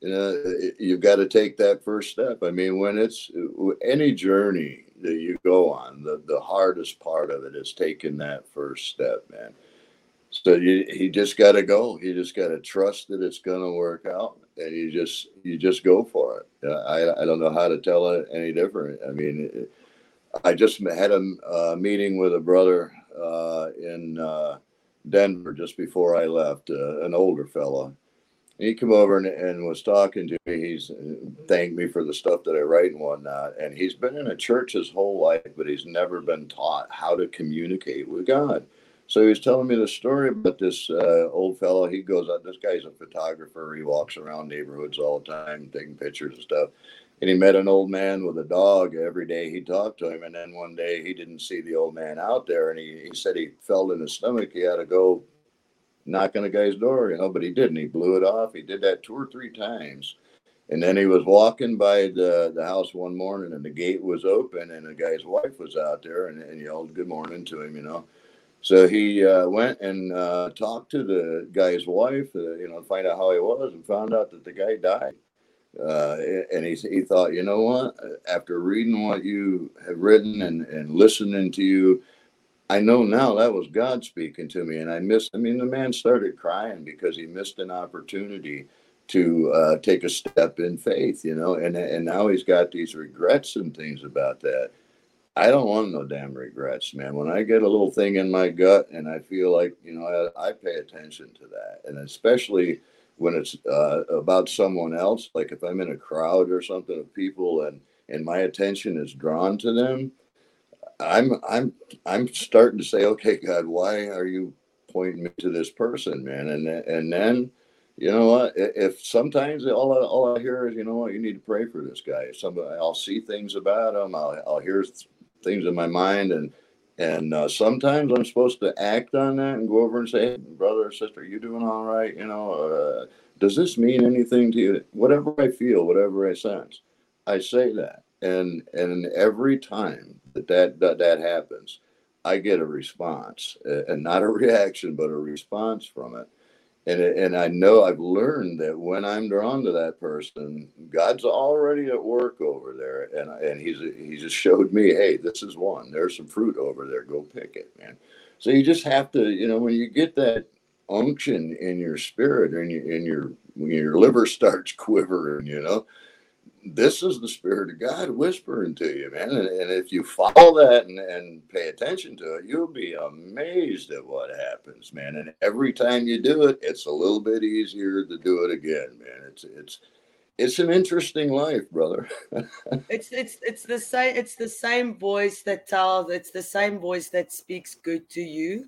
You know, you've got to take that first step. I mean, when it's any journey, that you go on. The the hardest part of it is taking that first step, man. So you you just got to go. You just got to trust that it's going to work out, and you just you just go for it. I I don't know how to tell it any different. I mean, I just had a uh, meeting with a brother uh, in uh, Denver just before I left, uh, an older fella, he came over and, and was talking to me. He's uh, thanked me for the stuff that I write and whatnot. And he's been in a church his whole life, but he's never been taught how to communicate with God. So he was telling me the story about this uh, old fellow. He goes out. This guy's a photographer. He walks around neighborhoods all the time, taking pictures and stuff. And he met an old man with a dog every day. He talked to him, and then one day he didn't see the old man out there, and he, he said he felt in his stomach. He had to go knock on the guy's door, you know, but he didn't. He blew it off. He did that two or three times. And then he was walking by the, the house one morning and the gate was open and the guy's wife was out there and, and yelled good morning to him, you know. So he uh, went and uh, talked to the guy's wife, uh, you know, find out how he was and found out that the guy died. Uh, and he, he thought, you know what, after reading what you have written and, and listening to you, I know now that was God speaking to me, and I missed. I mean, the man started crying because he missed an opportunity to uh, take a step in faith, you know, and and now he's got these regrets and things about that. I don't want no damn regrets, man. When I get a little thing in my gut and I feel like, you know, I, I pay attention to that, and especially when it's uh, about someone else, like if I'm in a crowd or something of people and and my attention is drawn to them I'm I'm I'm starting to say, okay, God, why are you pointing me to this person, man? And and then, you know what? If sometimes all I, all I hear is, you know what, you need to pray for this guy. Somebody, I'll see things about him. I'll I'll hear things in my mind, and and uh, sometimes I'm supposed to act on that and go over and say, hey, brother or sister, you doing all right? You know, uh, does this mean anything to you? Whatever I feel, whatever I sense, I say that, and and every time that that that, happens, I get a response, and not a reaction, but a response from it. And, and I know I've learned that when I'm drawn to that person, God's already at work over there, and and he's he just showed me, hey, this is one. There's some fruit over there. Go pick it, man. So you just have to, you know, when you get that unction in your spirit and in, in your your liver starts quivering, you know, this is the spirit of God whispering to you, man. And, and, if you follow that and, and pay attention to it, you'll be amazed at what happens, man. And every time you do it, it's a little bit easier to do it again, man. It's it's it's an interesting life, brother. it's it's it's the same it's the same voice that tells it's the same voice that speaks good to you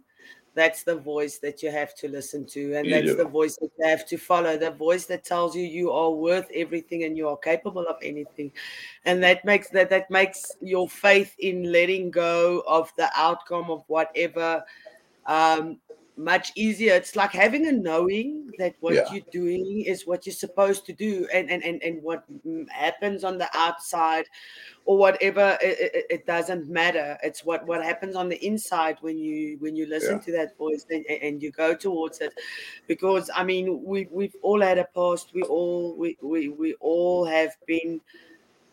that's the voice that you have to listen to and you that's do. the voice that you have to follow the voice that tells you you are worth everything and you are capable of anything and that makes that that makes your faith in letting go of the outcome of whatever um, much easier. It's like having a knowing that what Yeah. you're doing is what you're supposed to do, and and and, and what happens on the outside or whatever, it, it, it doesn't matter. It's what what happens on the inside when you when you listen Yeah. to that voice and, and and you go towards it. Because I mean, we we've all had a past. We all we we, we all have been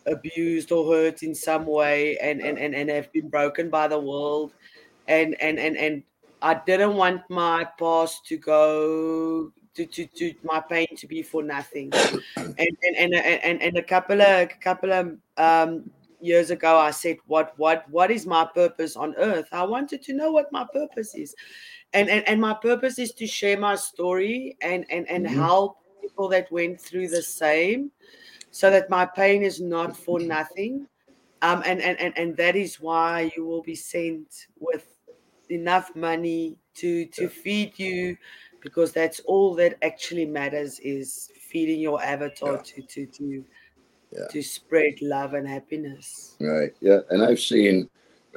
abused or hurt in some way and, and, and, and have been broken by the world and and and, and I didn't want my past to go to, to, to my pain to be for nothing. And and, and, and, and a couple of a couple of um years ago I said what what what is my purpose on earth? I wanted to know what my purpose is. And and, and my purpose is to share my story and and, and Mhm. help people that went through the same so that my pain is not for nothing. Um, and, and, and, and that is why you will be sent with enough money to to feed you because that's all that actually matters is feeding your avatar Yeah. to to to Yeah. to spread love and happiness. Right. Yeah. And I've seen,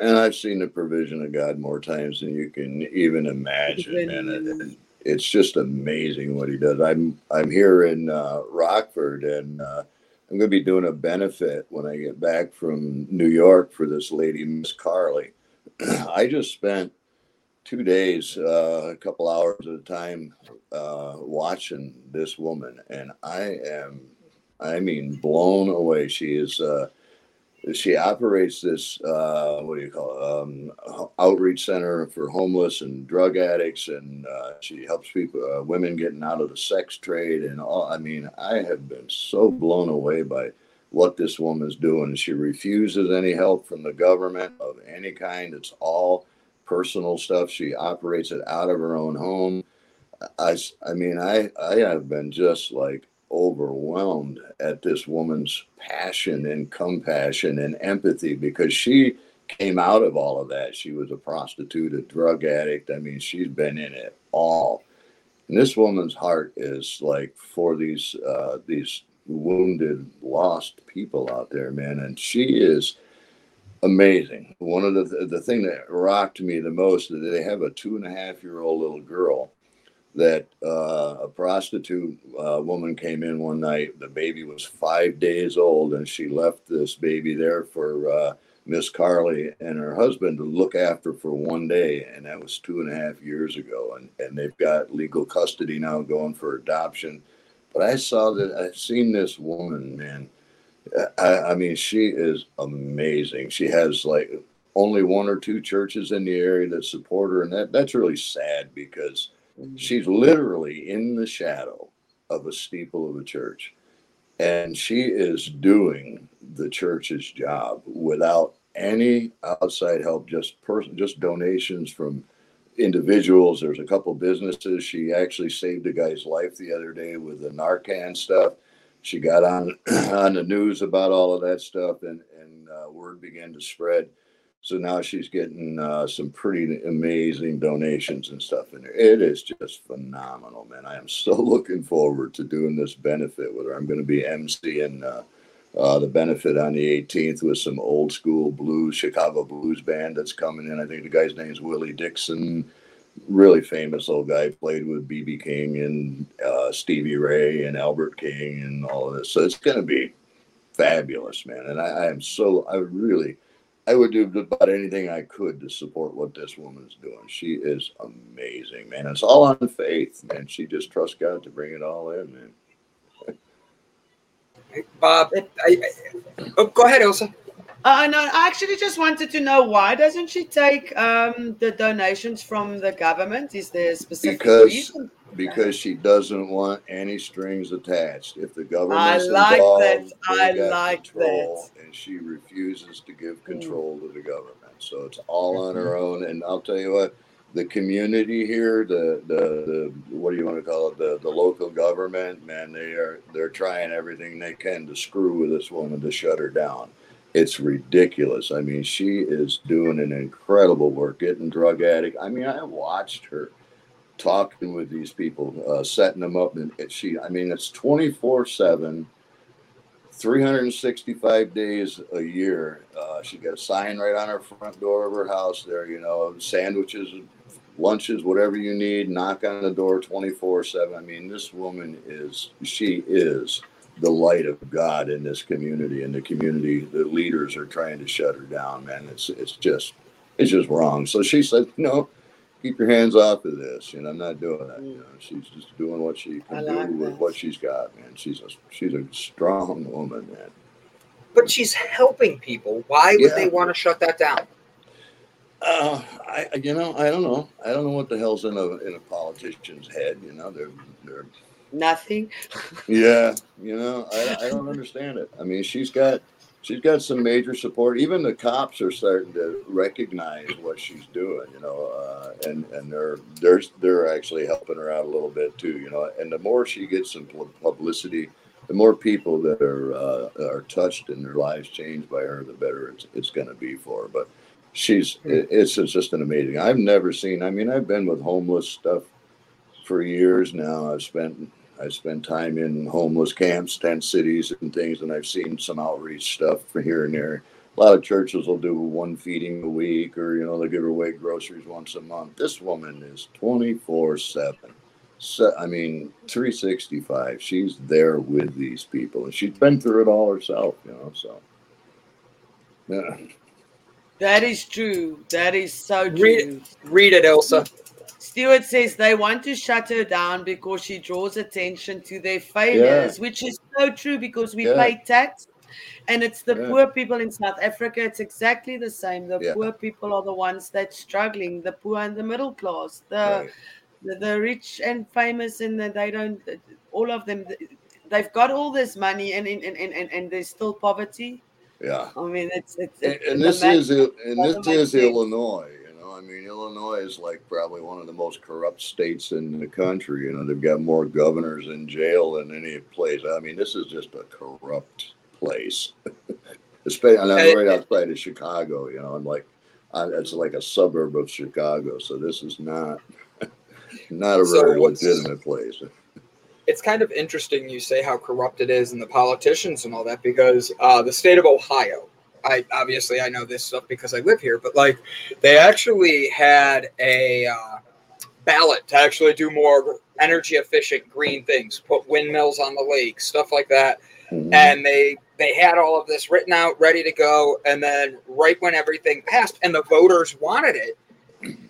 and I've seen the provision of God more times than you can even imagine, man. And- and it's just amazing what He does. I'm I'm here in uh, Rockford, and uh, I'm going to be doing a benefit when I get back from New York for this lady, Miss Carly. I just spent two days, uh, a couple hours at a time, uh, watching this woman, and I am, I mean, blown away. She is. Uh, she operates this uh, what do you call it? Um, outreach center for homeless and drug addicts, and uh, she helps people, uh, women getting out of the sex trade, and all. I mean, I have been so blown away by what this woman's doing. She refuses any help from the government of any kind. It's all personal stuff. She operates it out of her own home. I, I mean, I, I have been just like overwhelmed at this woman's passion and compassion and empathy because she came out of all of that. She was a prostitute, a drug addict. I mean, she's been in it all. And this woman's heart is like for these uh, these wounded, lost people out there, man. And she is amazing. One of the the thing that rocked me the most is that they have a two and a half year old little girl that uh, a prostitute uh, woman came in one night. The baby was five days old, and she left this baby there for uh, Miss Carly and her husband to look after for one day, and that was two and a half years ago. And and they've got legal custody now going for adoption. But I saw that I've seen this woman, man. I, I mean, she is amazing. She has like only one or two churches in the area that support her, and that that's really sad because mm-hmm. she's literally in the shadow of a steeple of a church and she is doing the church's job without any outside help just person just donations from individuals. There's a couple businesses. She actually saved a guy's life the other day with the narcan stuff she got on on the news about all of that stuff and and uh, word began to spread so now she's getting uh, some pretty amazing donations and stuff in there. It is just phenomenal, man. I am so looking forward to doing this benefit with her. I'm going to be emceeing uh, uh, the benefit on the 18th with some old school blues, Chicago blues band that's coming in. I think the guy's name's Willie Dixon. Really famous old guy. Played with BB King and uh, Stevie Ray and Albert King and all of this. So it's going to be fabulous, man. And I, I am so, I really. I would do about anything I could to support what this woman's doing. She is amazing, man. It's all on faith, man. She just trusts God to bring it all in, man. Bob, I, I, oh, go ahead, Ilsa. Uh, no, I actually just wanted to know why doesn't she take um, the donations from the government? Is there a specific Because- reason? Because she doesn't want any strings attached. If the government I like involved, that. I like control, that. And she refuses to give Mm. control to the government. So it's all on her own. And I'll tell you what, the community here, the the, the what do you want to call it, the, the local government, man, they are they're trying everything they can to screw with this woman to shut her down. It's ridiculous. I mean, she is doing an incredible work getting drug addict. I mean, I watched her talking with these people, uh, setting them up, and she. I mean, it's twenty four seven. 365 days a year. Uh, she got a sign right on her front door of her house there, you know, sandwiches lunches, whatever you need, knock on the door 24 7. I mean, this woman is, she is the light of God in this community. And the community, the leaders are trying to shut her down, man. It's, it's just, it's just wrong. So she said, no, keep your hands off of this. You know, I'm not doing that. You know, she's just doing what she can like do with that. what she's got, man. She's a, she's a strong woman, man. But she's helping people. Why would Yeah. they want to shut that down? Uh, I- you know I don't know I don't know what the hell's in a in a politician's head. You know they're they're Nothing. yeah you know I, I don't understand it. I mean she's got she's got some major support. Even the cops are starting to recognize what she's doing. You know uh, and and they're they're they're actually helping her out a little bit too. You know and the more she gets some publicity. The more people that are uh, are touched and their lives changed by her, the better it's, it's going to be for her. But she's it- it's just just an amazing i've never seen i mean i've been with homeless stuff for years now i've spent i've spent time in homeless camps tent cities and things and i've seen some outreach stuff for here and there a lot of churches will do one feeding a week or you know they give away groceries once a month this woman is 24 7 so, i mean 365 she's there with these people and she's been through it all herself you know so yeah That is true. That is so true. Read Read it, Elsa. Stewart says they want to shut her down because she draws attention to their failures, which is so true because we Yeah. pay tax and it's the Yeah. poor people in South Africa. It's exactly the same. The Yeah. poor people are the ones that's struggling, the poor and the middle class, the, right. the, the rich and famous, and that they don't, all of them, they've got all this money and, and, and, and, and there's still poverty. yeah I mean, it's, it's, and, it's and the this is and this is sense. Illinois. Know, I mean, Illinois is like probably one of the most corrupt states in the country. You know, they've got more governors in jail than any place. I mean, this is just a corrupt place. Especially, and I'm right outside of Chicago. You know, I'm like, I, it's like a suburb of Chicago. So this is not not a So very legitimate place. It's kind of interesting you say how corrupt it is and the politicians and all that because uh, the state of Ohio, I obviously I know this stuff because I live here, but like they actually had a uh, ballot to actually do more energy efficient green things, put windmills on the lake, stuff like that. Mhm. and they they had all of this written out ready to go and then right when everything passed and the voters wanted it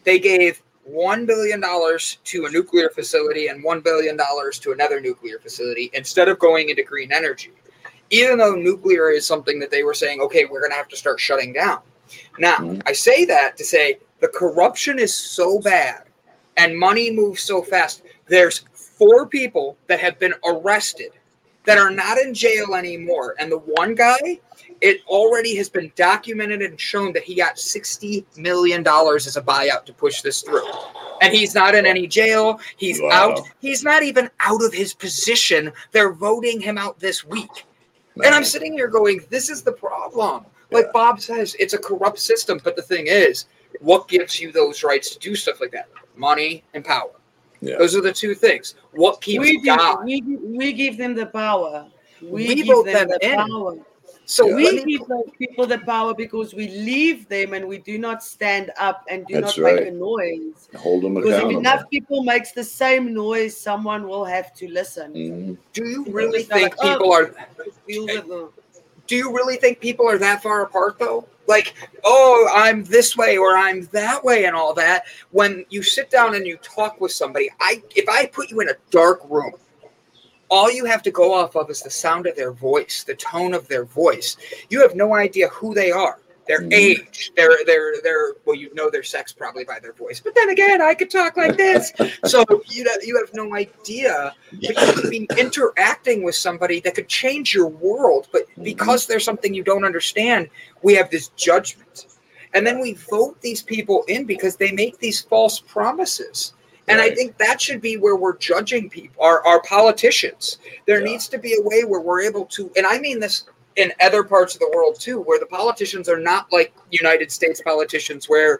they gave one billion dollars to a nuclear facility and one billion dollars to another nuclear facility instead of going into green energy even though nuclear is something that they were saying okay we're going to have to start shutting down now Mhm. i say that to say the corruption is so bad and money moves so fast there's four people that have been arrested that are not in jail anymore. And the one guy, it already has been documented and shown that he got $60 million as a buyout to push this through. And he's not in any jail. He's Wow. out. He's not even out of his position. They're voting him out this week. And I'm sitting here going, this is the problem. Like Yeah. Bob says, it's a corrupt system. But the thing is, what gives you those rights to do stuff like that? Money and power. Yeah. Those are the two things. What keeps we, give, God? we, give- we give them the power. We, We give vote them, them the in. power. So Yeah. We let me- give those people the power because we leave them and we do not stand up and do That's not make a noise. Hold them Because if enough people makes the same noise, someone will have to listen. Mhm. do you really think like, oh, people are? Do you really think people are that far apart though? Like, oh, I'm this way or I'm that way and all that. When you sit down and you talk with somebody, I if I put you in a dark room, all you have to go off of is the sound of their voice, the tone of their voice. You have no idea who they are, their Mhm. age, their their their well, you know their sex probably by their voice. But then again, I could talk like this. So you know, you have no idea but you could be interacting with somebody that could change your world. But because there's something you don't understand, we have this judgment. And then we vote these people in because they make these false promises. And I think that should be where we're judging people, our, our politicians. There Yeah. needs to be a way where we're able to, and I mean this in other parts of the world too, where the politicians are not like United States politicians, where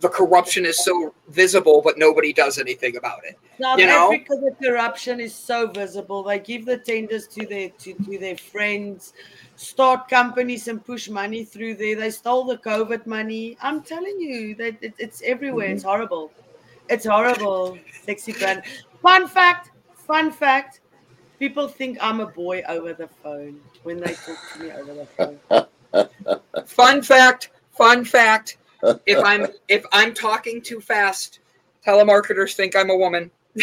the corruption is so visible, but nobody does anything about it. South You know? Africa, the corruption is so visible. They give the tenders to their to, to their friends, start companies and push money through there. They stole the COVID money. I'm telling you that it, it's everywhere. Mm-hmm. It's horrible. It's horrible. Sexy Brandon. Fun fact. Fun fact. People think I'm a boy over the phone when they talk to me over the phone. Fun fact, fun fact. If I'm if I'm talking too fast, telemarketers think I'm a woman. they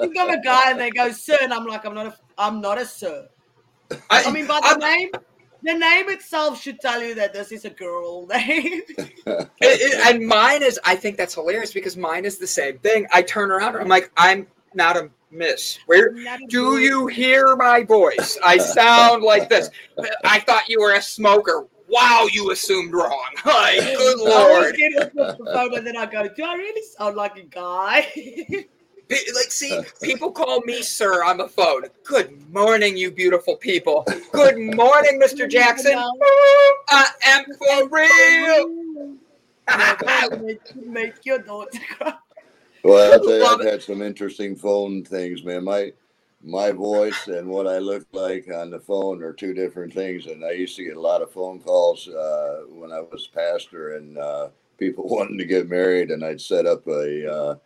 think I'm a guy and they go, sir, and I'm like, I'm not a I'm not a sir. I, mean by the I'm- name the name itself should tell you that this is a girl name. It- it- and mine is I think that's hilarious because mine is the same thing. I turn around, I'm like, I'm not a miss. Where do boy. you hear my voice? I sound like this. I thought you were a smoker. Wow, you assumed wrong. Like, good lord. I always lord. get off the phone and then I go, do I really sound like a guy? Like, see, people call me sir on the phone. Good morning, you beautiful people. Good morning, Mr. Jackson. I am for real. make, make your daughter. Well, I'll tell you, I've had some interesting phone things, man. My my voice and what I look like on the phone are two different things. And I used to get a lot of phone calls uh, when I was pastor, and uh, people wanting to get married, and I'd set up a, uh, a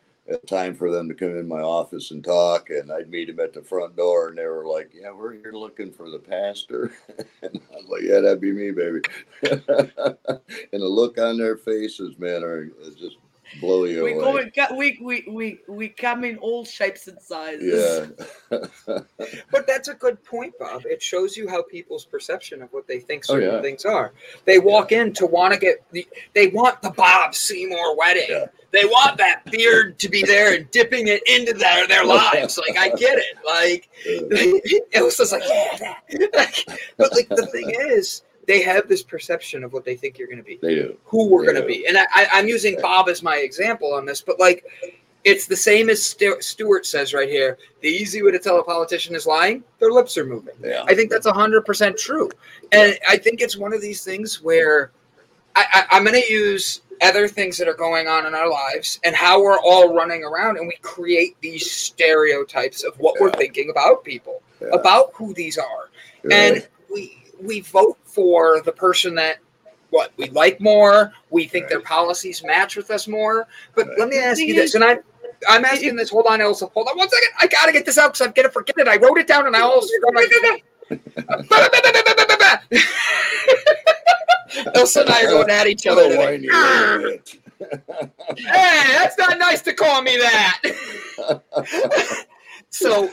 time for them to come in my office and talk, and I'd meet them at the front door, and they were like, "Yeah, we're here looking for the pastor," and I was like, "Yeah, that'd be me, baby." and the look on their faces, man, are just blow you We, away. go, we, we, we, we come in all shapes and sizes. Yeah. But that's a good point, Bob. It shows you how people's perception of what they think Oh, certain yeah. things are. They walk in to want to get the, they want the Bob Seymour wedding. Yeah. They want that beard to be there and dipping it into their, their lives. Like I get it. Like it was just like, yeah, that. but like the thing is, they have this perception of what they think you're going to be They do. who we're going to be. And I, I, I'm using Bob as my example on this, but like, it's the same as Stu- Stewart says right here. The easy way to tell a politician is lying, their lips are moving. Yeah. I think that's 100% true. And I think it's one of these things where I, I, I'm going to use other things that are going on in our lives and how we're all running around and we create these stereotypes of what we're thinking about people, Yeah. about who these are and we we vote for the person that what we like more we think Right. their policies match with us more but Right. let me ask you this and i'm i'm asking this hold on elsa hold on one second i gotta get this out because i'm gonna forget it i wrote it down and i almost forgot elsa and i are going at each other What today. whiny little bitch. hey that's not nice to call me that So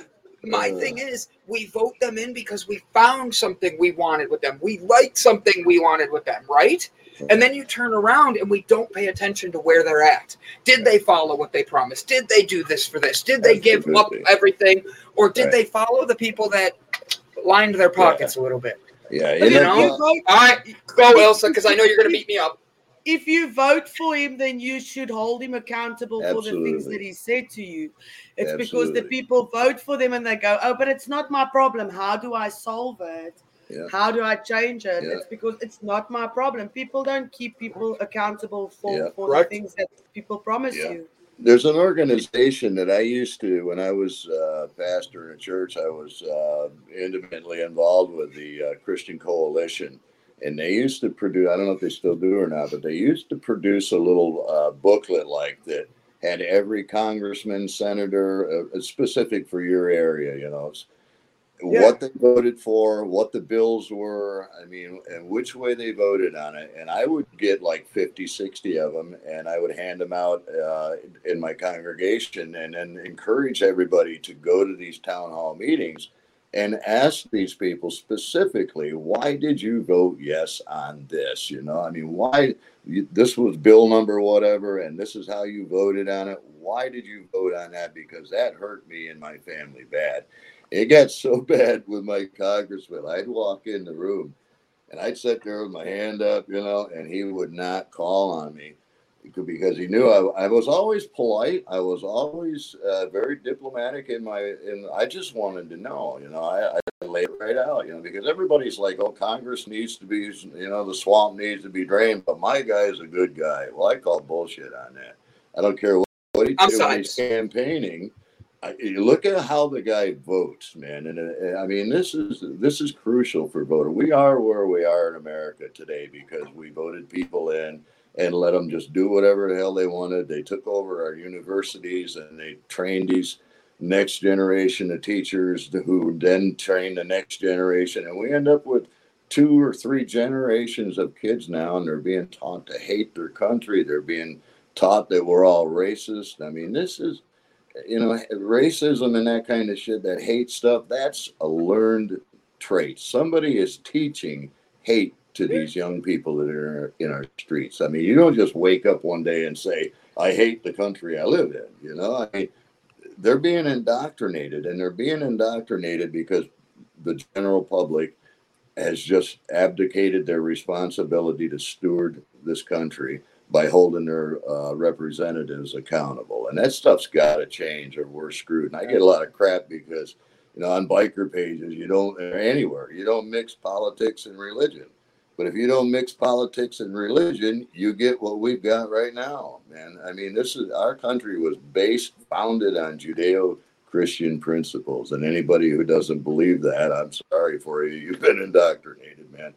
my thing is, we vote them in because we found something we wanted with them. We liked something we wanted with them, right? And then you turn around and we don't pay attention to where they're at. Did they follow what they promised? Did they do this for this? Did they give up everything? Or did Right. they follow the people that lined their pockets a little bit? Yeah, you know, you know, All right, go, Elsa, because I know you're going to beat me up. If you vote for him, then you should hold him accountable for the things that he said to you. It's because the people vote for them and they go, "Oh, but it's not my problem. How do I solve it? Yeah. How do I change it?" Yeah. It's because it's not my problem. People don't keep people accountable for, Yeah. for Correct. the things that people promise Yeah. you. there's an organization that I used to, when I was uh, pastor in a church, I was uh, intimately involved with the uh, Christian Coalition. And they used to produce, I don't know if they still do or not, but they used to produce a little uh, booklet like that had every congressman, senator, uh, specific for your area, you know, Yeah. what they voted for, what the bills were, I mean, and which way they voted on it. And I would get like 50, 60 of them, and I would hand them out uh, in my congregation and then encourage everybody to go to these town hall meetings and ask these people specifically, why did you vote yes on this? You know, I mean, why this was bill number whatever, and this is how you voted on it. Why did you vote on that? Because that hurt me and my family bad. It got so bad with my congressman. I'd walk in the room and I'd sit there with my hand up, you know, and he would not call on me because he knew I, I was always polite. I was always uh, very diplomatic in my, In I just wanted to know, you know, I, I laid it right out, you know, because everybody's like, oh, Congress needs to be, you know, the swamp needs to be drained, but my guy's a good guy. Well, I call bullshit on that. I don't care what, what he did when he's campaigning. I, look at how the guy votes, man, and uh, I mean this is this is crucial for voter. We are where we are in America today because we voted people in and let them just do whatever the hell they wanted. They took over our universities and they trained these next generation of teachers who then trained the next generation. And we end up with two or three generations of kids now, and they're being taught to hate their country. They're being taught that we're all racist. I mean, this is, you know, racism and that kind of shit, that hate stuff, that's a learned trait. Somebody is teaching hate to these young people that are in our streets. I mean, you don't just wake up one day and say, I hate the country I live in. You know, I mean, they're being indoctrinated, and they're being indoctrinated because the general public has just abdicated their responsibility to steward this country by holding their uh, representatives accountable. And that stuff's got to change, or we're screwed. And I get a lot of crap because, you know, on biker pages, you don't, anywhere, you don't mix politics and religion. But if you don't mix politics and religion, you get what we've got right now, man. I mean, this is our country was based, founded on Judeo Christian principles. And anybody who doesn't believe that, I'm sorry for you. You've been indoctrinated, man.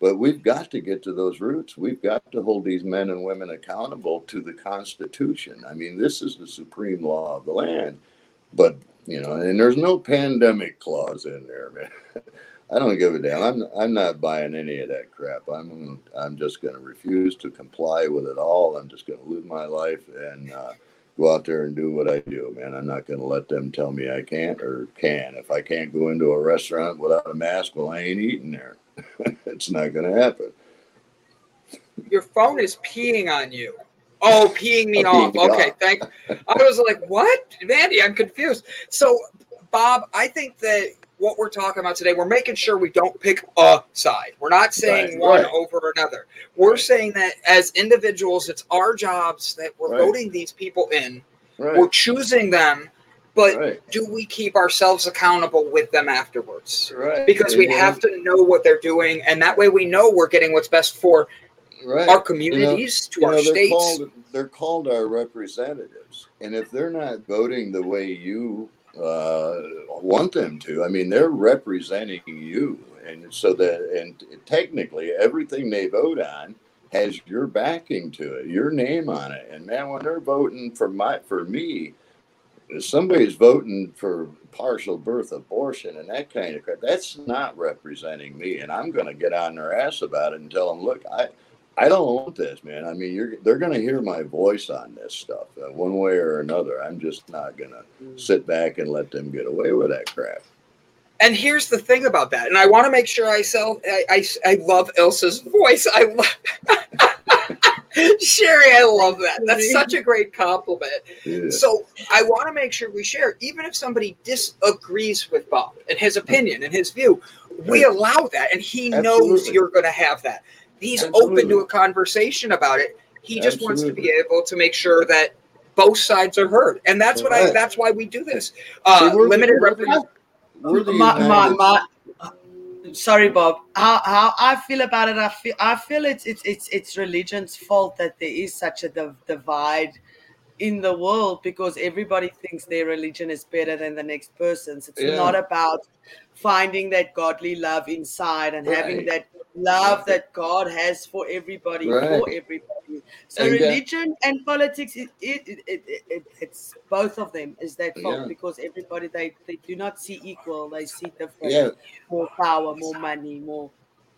But we've got to get to those roots. We've got to hold these men and women accountable to the Constitution. I mean, this is the supreme law of the land. But, you know, and there's no pandemic clause in there, man. I don't give a damn. I'm I'm not buying any of that crap. I'm I'm just going to refuse to comply with it all. I'm just going to live my life and uh, go out there and do what I do, man. I'm not going to let them tell me I can't or can. If I can't go into a restaurant without a mask, well, I ain't eating there. it's not going to happen. Your phone is peeing on you. Oh, peeing me off. Okay, thank. I was like, what, Mandy? I'm confused. So, Bob, I think that what we're talking about today, we're making sure we don't pick a side. We're not saying right, one right. over another. We're right. saying that as individuals, it's our jobs that we're voting these people in. We're choosing them, but do we keep ourselves accountable with them afterwards? Right. Because we have to know what they're doing, and that way we know we're getting what's best for our communities, you know, to our know, states. Called, they're called our representatives, and if they're not voting the way you uh, want them to. I mean, they're representing you, and so that and technically everything they vote on has your backing to it, your name on it. And man, when they're voting for my for me, somebody's voting for partial birth abortion and that kind of crap. That's not representing me, and I'm going to get on their ass about it and tell them, look, I I don't want this, man. I mean, you're they're going to hear my voice on this stuff uh, one way or another. I'm just not going to mm. sit back and let them get away with that crap. And here's the thing about that, and I want to make sure I sell. I I, I love Ilsa's voice. I love. Sherry, I love that. That's such a great compliment. Yeah. So I want to make sure we share, even if somebody disagrees with Bob and his opinion and his view, we allow that, and he Absolutely. knows you're going to have that. He's Absolutely. open to a conversation about it. He just Absolutely. wants to be able to make sure that both sides are heard, and that's what I. That's why we do this. Uh, limited representation. sorry, Bob. How, how I feel about it, I feel I feel it's it's it's it's religion's fault that there is such a divide in the world because everybody thinks their religion is better than the next person's. It's yeah. not about finding that godly love inside and right. having that love that God has for everybody, right. for everybody. So and, uh, religion and politics, it, it, it, it, it's both of them is that fault yeah. because everybody they, they do not see equal, they see different, yeah. more power, more money, more.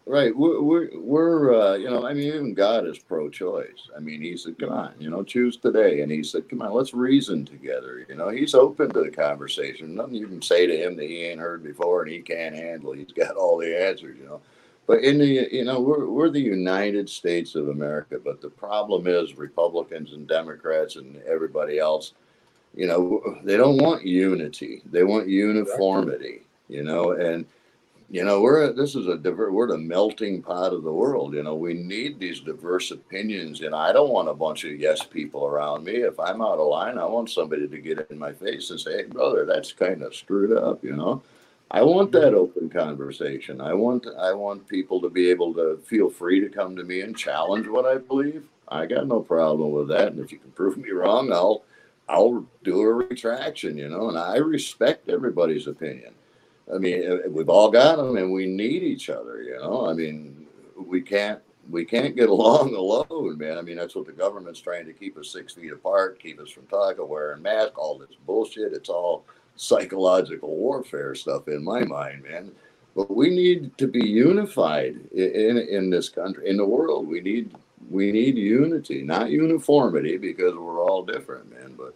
Right, we're we're, we're uh, you know I mean even God is pro-choice. I mean he said, "Come on, you know, choose today," and he said, "Come on, let's reason together." You know, he's open to the conversation. Nothing you can say to him that he ain't heard before and he can't handle. He's got all the answers. You know, but in the, you know, we're, we're the United States of America, but the problem is Republicans and Democrats and everybody else, you know, they don't want unity. They want uniformity, you know, and, you know, we're, this is a, diver, we're the melting pot of the world. You know, we need these diverse opinions. And I don't want a bunch of yes people around me. If I'm out of line, I want somebody to get in my face and say, hey, brother, that's kind of screwed up, you know? I want that open conversation. I want I want people to be able to feel free to come to me and challenge what I believe. I got no problem with that. And if you can prove me wrong, I'll I'll do a retraction, you know, and I respect everybody's opinion. I mean, eh, eh, we've all got them and we need each other, you know. I mean, we can't we can't get along alone, man. I mean, that's what the government's trying to keep us six feet apart, keep us from talking, wearing masks, all this bullshit. It's all psychological warfare stuff in my mind, man. But we need to be unified in, in, this country, in the world. We need we need unity, not uniformity, because we're all different, man. But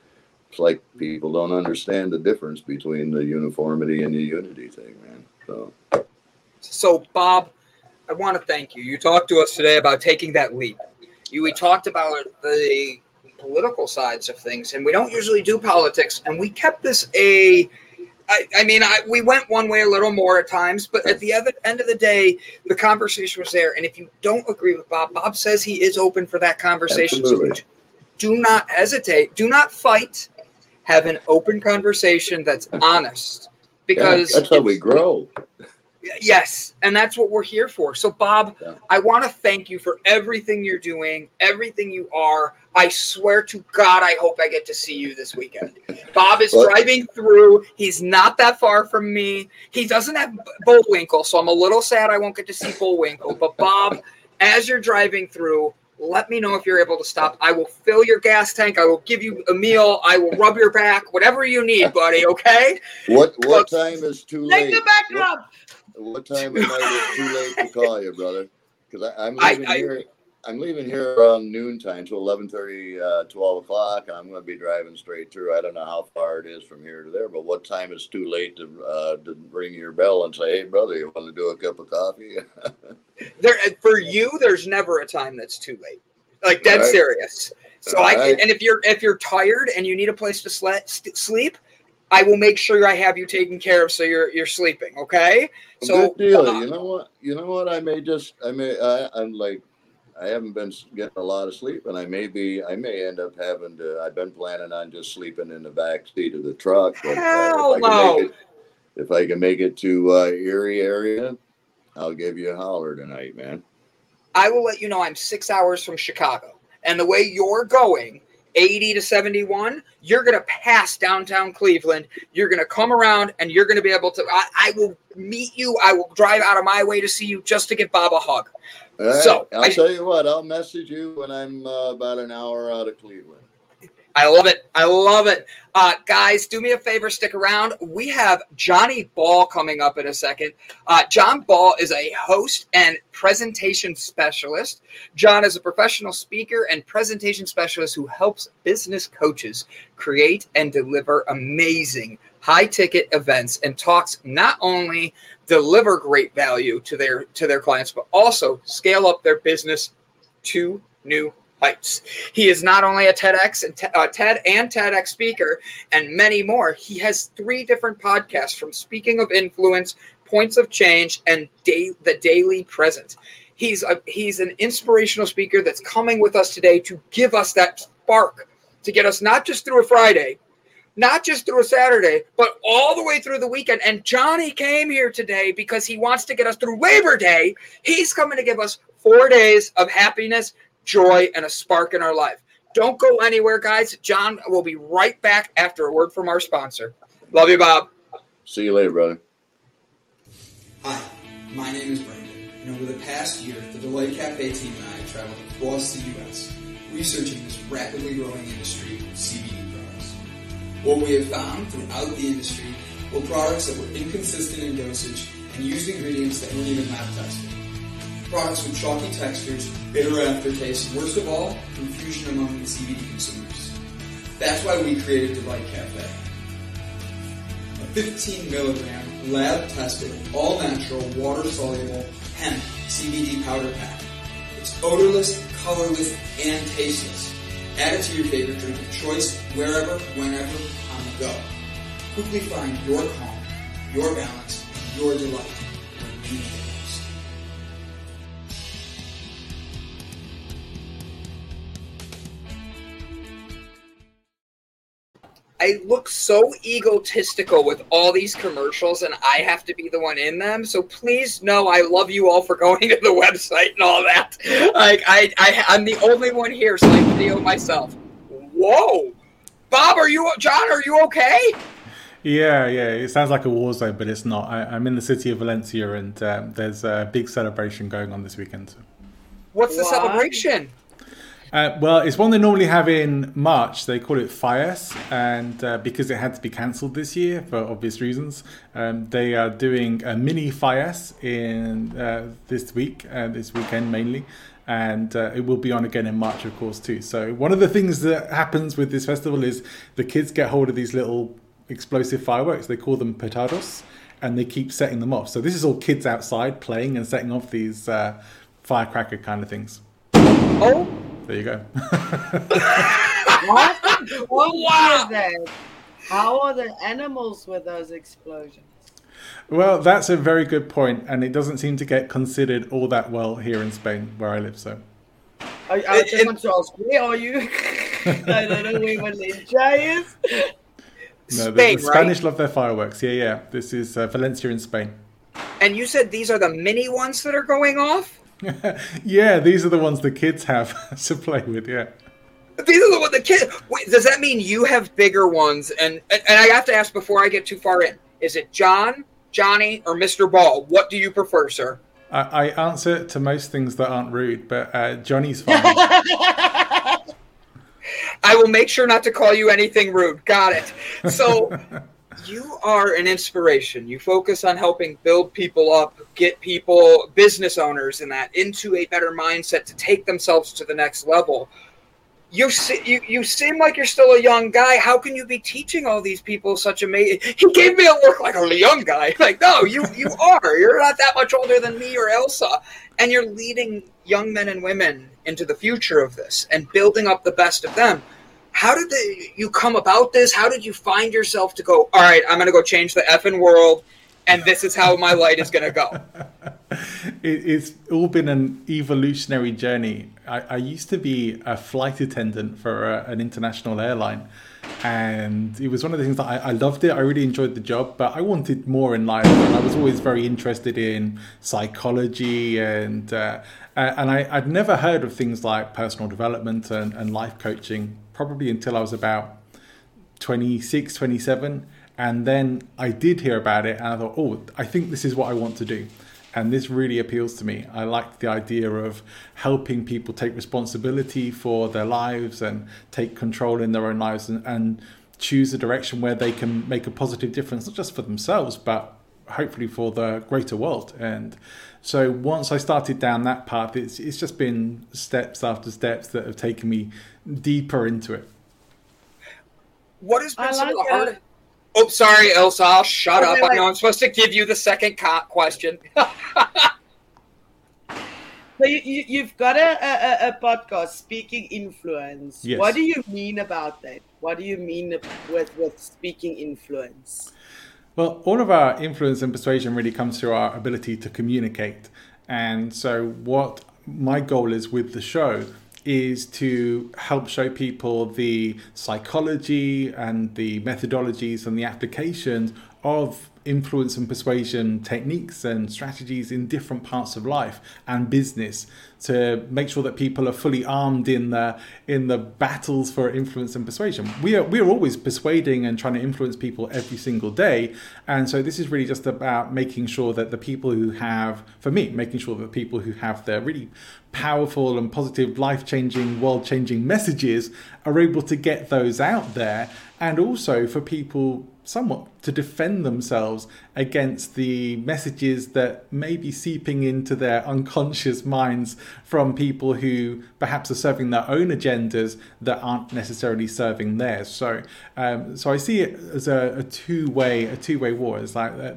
it's like people don't understand the difference between the uniformity and the unity thing, man. So, so Bob, I want to thank you. You talked to us today about taking that leap. You we talked about the political sides of things, and we don't usually do politics, and we kept this a I, I, mean, I, we went one way a little more at times, but at the other end of the day, the conversation was there. And if you don't agree with Bob, Bob says he is open for that conversation. Absolutely. So do not hesitate. Do not fight. Have an open conversation that's honest. Because yeah, that's how we grow. Yes, and that's what we're here for. So, Bob, yeah. I want to thank you for everything you're doing, everything you are. I swear to God, I hope I get to see you this weekend. Bob is what? driving through. He's not that far from me. He doesn't have Bullwinkle, so I'm a little sad I won't get to see Bullwinkle. But, Bob, as you're driving through, let me know if you're able to stop. I will fill your gas tank. I will give you a meal. I will rub your back, whatever you need, buddy. Okay. What what but, time is too late? Take the back rub. What time is too late to call you, brother? Because I'm leaving I, here. I'm leaving here around noontime, to 11:30, uh, 12 o'clock. I'm going to be driving straight through. I don't know how far it is from here to there, but what time is too late to uh, to ring your bell and say, "Hey, brother, you want to do a cup of coffee?" there, for you, there's never a time that's too late. Like dead right. serious. So I and if you're if you're tired and you need a place to sleep, I will make sure I have you taken care of so you're you're sleeping. Okay. So good deal. Uh, you know what? You know what? I may just I may I, I'm like I haven't been getting a lot of sleep, and I may be I may end up having to. I've been planning on just sleeping in the back seat of the truck. But, Hell uh, if, I no. it, if I can make it to uh, Erie area, I'll give you a holler tonight, man. I will let you know I'm six hours from Chicago, and the way you're going 80 to 71, you're going to pass downtown Cleveland. You're going to come around and you're going to be able to. I, I, will meet you. I will drive out of my way to see you just to give Bob a hug. So I'll I, tell you what, I'll message you when I'm uh, about an hour out of Cleveland. I love it. I love it. Uh, guys, do me a favor, stick around. We have Johnny Ball coming up in a second. Uh, John Ball is a host and presentation specialist. John is a professional speaker and presentation specialist who helps business coaches create and deliver amazing high ticket events and talks not only deliver great value to their to their clients but also scale up their business to new heights. He is not only a TEDx and uh, TED and TEDx speaker and many more. He has three different podcasts from Speaking of Influence, Points of Change, and day, The Daily Present. He's a, he's an inspirational speaker that's coming with us today to give us that spark to get us not just through a Friday, not just through a Saturday, but all the way through the weekend. And Johnny came here today because he wants to get us through Labor Day. He's coming to give us four days of happiness, joy, and a spark in our life. Don't go anywhere, guys. John will be right back after a word from our sponsor. Love you, Bob. See you later, brother. Hi, my name is Brandon, and over the past year, the Delight Cafe team and I have traveled across the U.S. researching this rapidly growing industry of CBD products. What we have found throughout the industry were products that were inconsistent in dosage and used ingredients that weren't even lab tested products with chalky textures, bitter aftertaste, and worst of all, confusion among the CBD consumers. That's why we created Delight Cafe. A 15 milligram, lab tested, all natural, water soluble hemp CBD powder pack. It's odorless, colorless, and tasteless. Add it to your favorite drink of choice, wherever, whenever, on the go. Quickly find your calm, your balance, your delight when you need it. I look so egotistical with all these commercials, and I have to be the one in them. So please know I love you all for going to the website and all that. Like I, I I'm the only one here, so I video myself. Whoa, Bob, are you John? Are you okay? Yeah, yeah. It sounds like a war zone, but it's not. I, am in the city of Valencia, and um, there's a big celebration going on this weekend. What's the Why? celebration? Uh, well, it's one they normally have in March. They call it Fallas, and uh, because it had to be cancelled this year for obvious reasons, um, they are doing a mini Fallas in uh, this week, uh, this weekend mainly, and uh, it will be on again in March, of course, too. So one of the things that happens with this festival is the kids get hold of these little explosive fireworks. They call them petardos, and they keep setting them off. So this is all kids outside playing and setting off these firecracker kind of things. Oh, There you go. What? What Wow. is that? How are the animals with those explosions? Well, that's a very good point, and it doesn't seem to get considered all that well here in Spain, where I live. So, I, I just it- want to ask, where are you? I don't know where Valencia is. no, the, Spain, the right? Spanish love their fireworks. Yeah, yeah. This is uh, Valencia in Spain. And you said these are the mini ones that are going off? yeah, these are the ones the kids have to play with. Yeah. These are the ones the kids. Wait, does that mean you have bigger ones? And, and and I have to ask before I get too far in: Is it John, Johnny, or Mr. Ball? What do you prefer, sir? I, I answer to most things that aren't rude, but uh, Johnny's fine. I will make sure not to call you anything rude. Got it. So you are an inspiration. You focus on helping build people up, get people, business owners, and that into a better mindset to take themselves to the next level. You, you you seem like you're still a young guy. How can you be teaching all these people such amazing? He gave me a look like a young guy. Like no, you you are. You're not that much older than me or Elsa, and you're leading young men and women into the future of this and building up the best of them how did you come about this? How did you find yourself to go, all right, I'm going to go change the effing world, and this is how my light is going to go? it, it's all been an evolutionary journey. I, I used to be a flight attendant for a, an international airline, and it was one of the things that I, I loved it. I really enjoyed the job, but I wanted more in life, and I was always very interested in psychology and. Uh, uh, and I, I'd never heard of things like personal development and, and life coaching probably until I was about 26, 27. And then I did hear about it and I thought, oh, I think this is what I want to do. And this really appeals to me. I like the idea of helping people take responsibility for their lives and take control in their own lives and, and choose a direction where they can make a positive difference, not just for themselves, but hopefully for the greater world. And so once I started down that path, it's, it's just been steps after steps that have taken me deeper into it. What has been I some of the it. hardest? Oh, sorry, Elsa. I'll shut Okay, up. I wait. know I'm supposed to give you the second co- question. So you, you, you've got a, a, a podcast, Speaking Influence. Yes. What do you mean about that? What do you mean with, with speaking influence? Well, all of our influence and persuasion really comes through our ability to communicate. And so, what my goal is with the show is to help show people the psychology and the methodologies and the applications of influence and persuasion techniques and strategies in different parts of life and business to make sure that people are fully armed in the in the battles for influence and persuasion. We are we are always persuading and trying to influence people every single day, and so this is really just about making sure that the people who have, for me, making sure that people who have their really powerful and positive, life changing, world changing messages are able to get those out there, and also for people somewhat to defend themselves against the messages that may be seeping into their unconscious minds from people who perhaps are serving their own agendas that aren't necessarily serving theirs. So, um, so I see it as a, a two-way, a two-way war. It's like uh,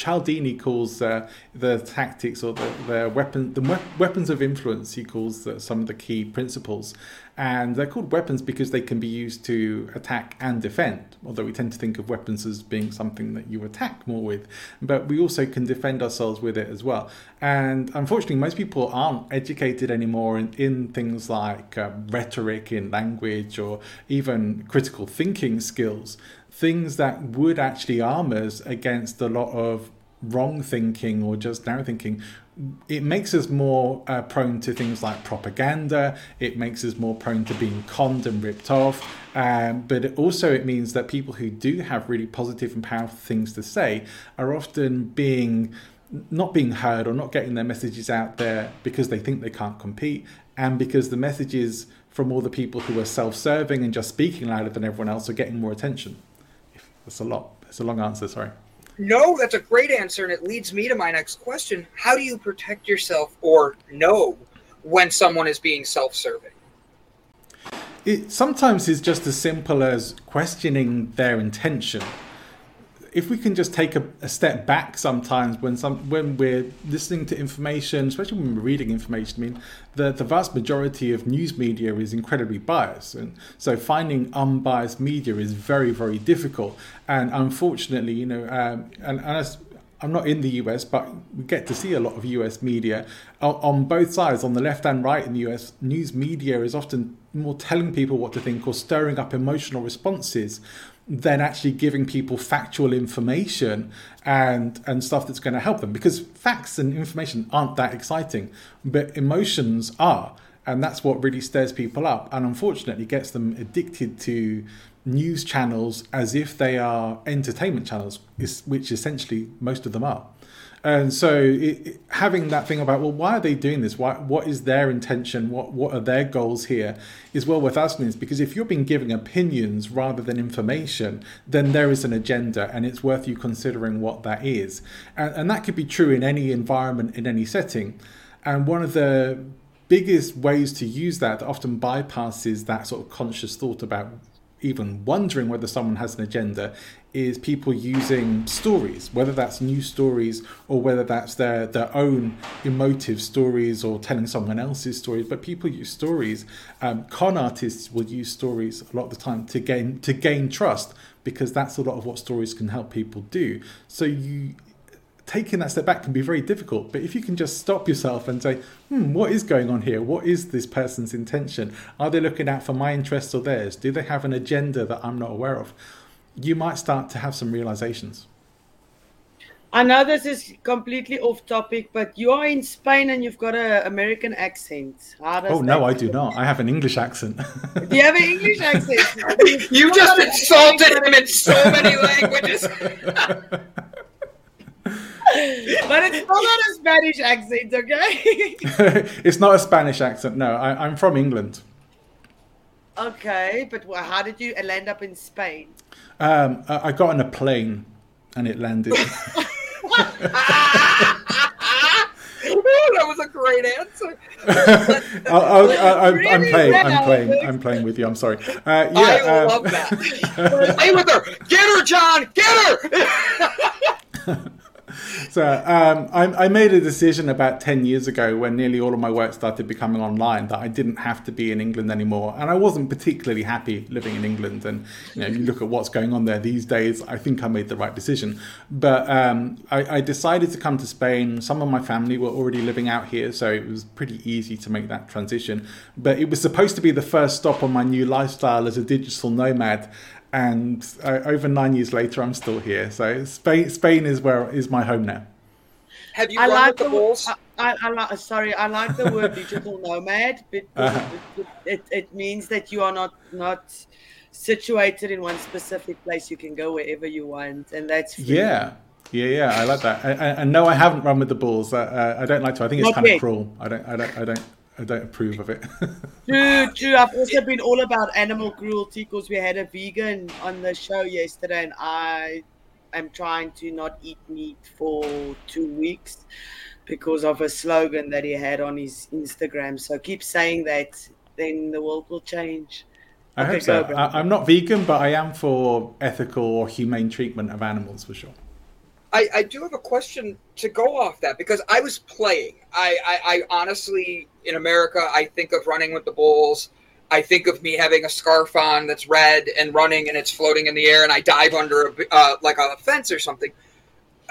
Cialdini calls uh, the tactics or the, the weapon the we- weapons of influence. He calls the, some of the key principles, and they're called weapons because they can be used to attack and defend. Although we tend to think of weapons as being something that you attack more with, but we also can defend ourselves with it as well. And unfortunately, most people aren't educated anymore in, in things like uh, rhetoric in language or even critical thinking skills things that would actually arm us against a lot of wrong thinking or just narrow thinking. It makes us more uh, prone to things like propaganda. It makes us more prone to being conned and ripped off. Um, but it also, it means that people who do have really positive and powerful things to say are often being not being heard or not getting their messages out there because they think they can't compete and because the messages from all the people who are self-serving and just speaking louder than everyone else are getting more attention. That's a lot. It's a long answer. Sorry. No, that's a great answer, and it leads me to my next question. How do you protect yourself or know when someone is being self serving? It sometimes is just as simple as questioning their intention if we can just take a, a, step back sometimes when some when we're listening to information, especially when we're reading information, I mean, the, the vast majority of news media is incredibly biased. And so finding unbiased media is very, very difficult. And unfortunately, you know, um, and, and as, I'm not in the US, but we get to see a lot of US media on both sides, on the left and right in the US. News media is often more telling people what to think or stirring up emotional responses than actually giving people factual information and and stuff that's going to help them because facts and information aren't that exciting but emotions are and that's what really stirs people up and unfortunately gets them addicted to news channels as if they are entertainment channels which essentially most of them are and so it, it, having that thing about well why are they doing this? Why, what is their intention? What what are their goals here is well worth asking this because if you're being given opinions rather than information then there is an agenda and it's worth you considering what that is. And, and that could be true in any environment in any setting. And one of the biggest ways to use that, that often bypasses that sort of conscious thought about even wondering whether someone has an agenda is people using stories, whether that's news stories or whether that's their, their own emotive stories or telling someone else's stories. But people use stories. Um, con artists will use stories a lot of the time to gain to gain trust because that's a lot of what stories can help people do. So you taking that step back can be very difficult. But if you can just stop yourself and say, hmm, what is going on here? What is this person's intention? Are they looking out for my interests or theirs? Do they have an agenda that I'm not aware of? You might start to have some realizations. I know this is completely off topic, but you are in Spain and you've got an American accent. oh no, I do not. I have an English accent. do you have an English accent? you just insulted him in so many languages. but it's not a Spanish accent, okay? it's not a Spanish accent. No, I, am from England. Okay, but how did you land up in Spain? Um, I got on a plane and it landed. that was a great answer. I, am playing. I'm playing. I'm playing with you. I'm sorry. Uh, yeah, I um, love that. Play with her. Get her, John. Get her so um, I, I, made a decision about 10 years ago when nearly all of my work started becoming online that I didn't have to be in England anymore. And I wasn't particularly happy living in England. And you know, you look at what's going on there these days, I think I made the right decision. But um, I, I decided to come to Spain. Some of my family were already living out here, so it was pretty easy to make that transition. But it was supposed to be the first stop on my new lifestyle as a digital nomad and uh, over nine years later, I'm still here. So Spain, Spain is where is my home now. Have you I like the, the Bulls? I, I, like, sorry, I like the word digital nomad, but uh-huh. it, it, it means that you are not not situated in one specific place. You can go wherever you want, and that's free. yeah. Yeah, yeah, I like that. And no, I haven't run with the bulls. Uh, I don't like to. I think it's not kind yet. of cruel. I don't. I don't. I don't. I don't approve of it. true, true. I've also been all about animal cruelty because we had a vegan on the show yesterday, and I am trying to not eat meat for two weeks because of a slogan that he had on his Instagram. So keep saying that, then the world will change. I okay, hope so. I, I'm not vegan, but I am for ethical or humane treatment of animals for sure. I, I do have a question to go off that because I was playing. I, I, I, honestly, in America, I think of running with the bulls. I think of me having a scarf on that's red and running and it's floating in the air and I dive under a, uh, like a fence or something.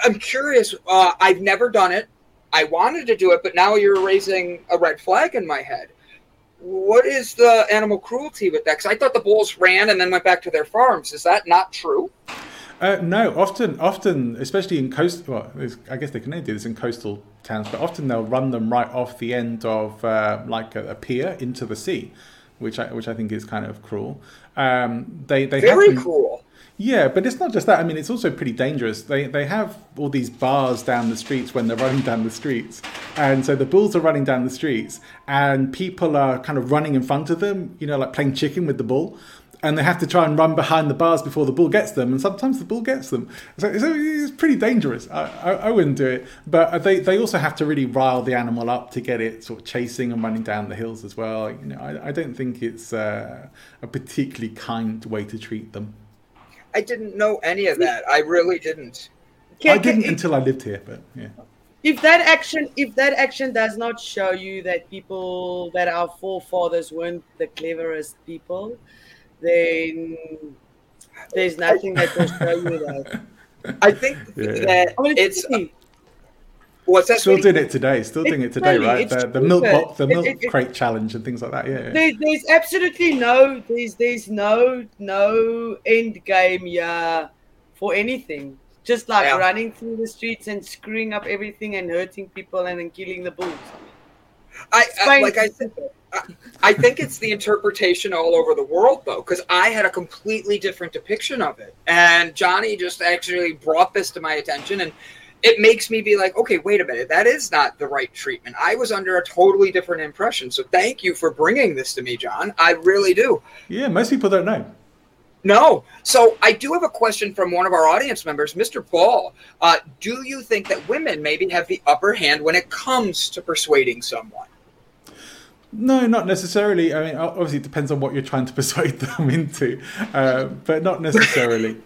I'm curious. Uh, I've never done it. I wanted to do it, but now you're raising a red flag in my head. What is the animal cruelty with that? Because I thought the bulls ran and then went back to their farms. Is that not true? Uh, no, often, often, especially in coast. Well, I guess they can only do this in coastal towns, but often they'll run them right off the end of uh, like a, a, pier into the sea, which I which I think is kind of cruel. Um, they they very cruel. Yeah, but it's not just that. I mean, it's also pretty dangerous. They they have all these bars down the streets when they're running down the streets, and so the bulls are running down the streets, and people are kind of running in front of them. You know, like playing chicken with the bull and they have to try and run behind the bars before the bull gets them, and sometimes the bull gets them. So, so it's pretty dangerous. I, I, I, wouldn't do it, but they, they also have to really rile the animal up to get it sort of chasing and running down the hills as well. You know, I, I don't think it's uh, a particularly kind way to treat them. I didn't know any of that. I really didn't. Can, I didn't can, until I lived here, but yeah. If that action, if that action does not show you that people that our forefathers weren't the cleverest people, then there's nothing that will show you that. I think yeah. that it's. it's What's that? Still doing it today. Still doing it today, right? The, the, milk box, the milk it, it, crate challenge, and things like that. Yeah. There, there's absolutely no, there's there's no no end game yeah for anything. Just like yeah. running through the streets and screwing up everything and hurting people and then killing the bulls. I, I like I said. I think it's the interpretation all over the world, though, because I had a completely different depiction of it. And Johnny just actually brought this to my attention. And it makes me be like, okay, wait a minute, that is not the right treatment. I was under a totally different impression. So thank you for bringing this to me, John. I really do. Yeah, most people don't know. No. So I do have a question from one of our audience members, Mr. Ball. Uh, do you think that women maybe have the upper hand when it comes to persuading someone? No, not necessarily. I mean, obviously, it depends on what you're trying to persuade them into, uh, but not necessarily.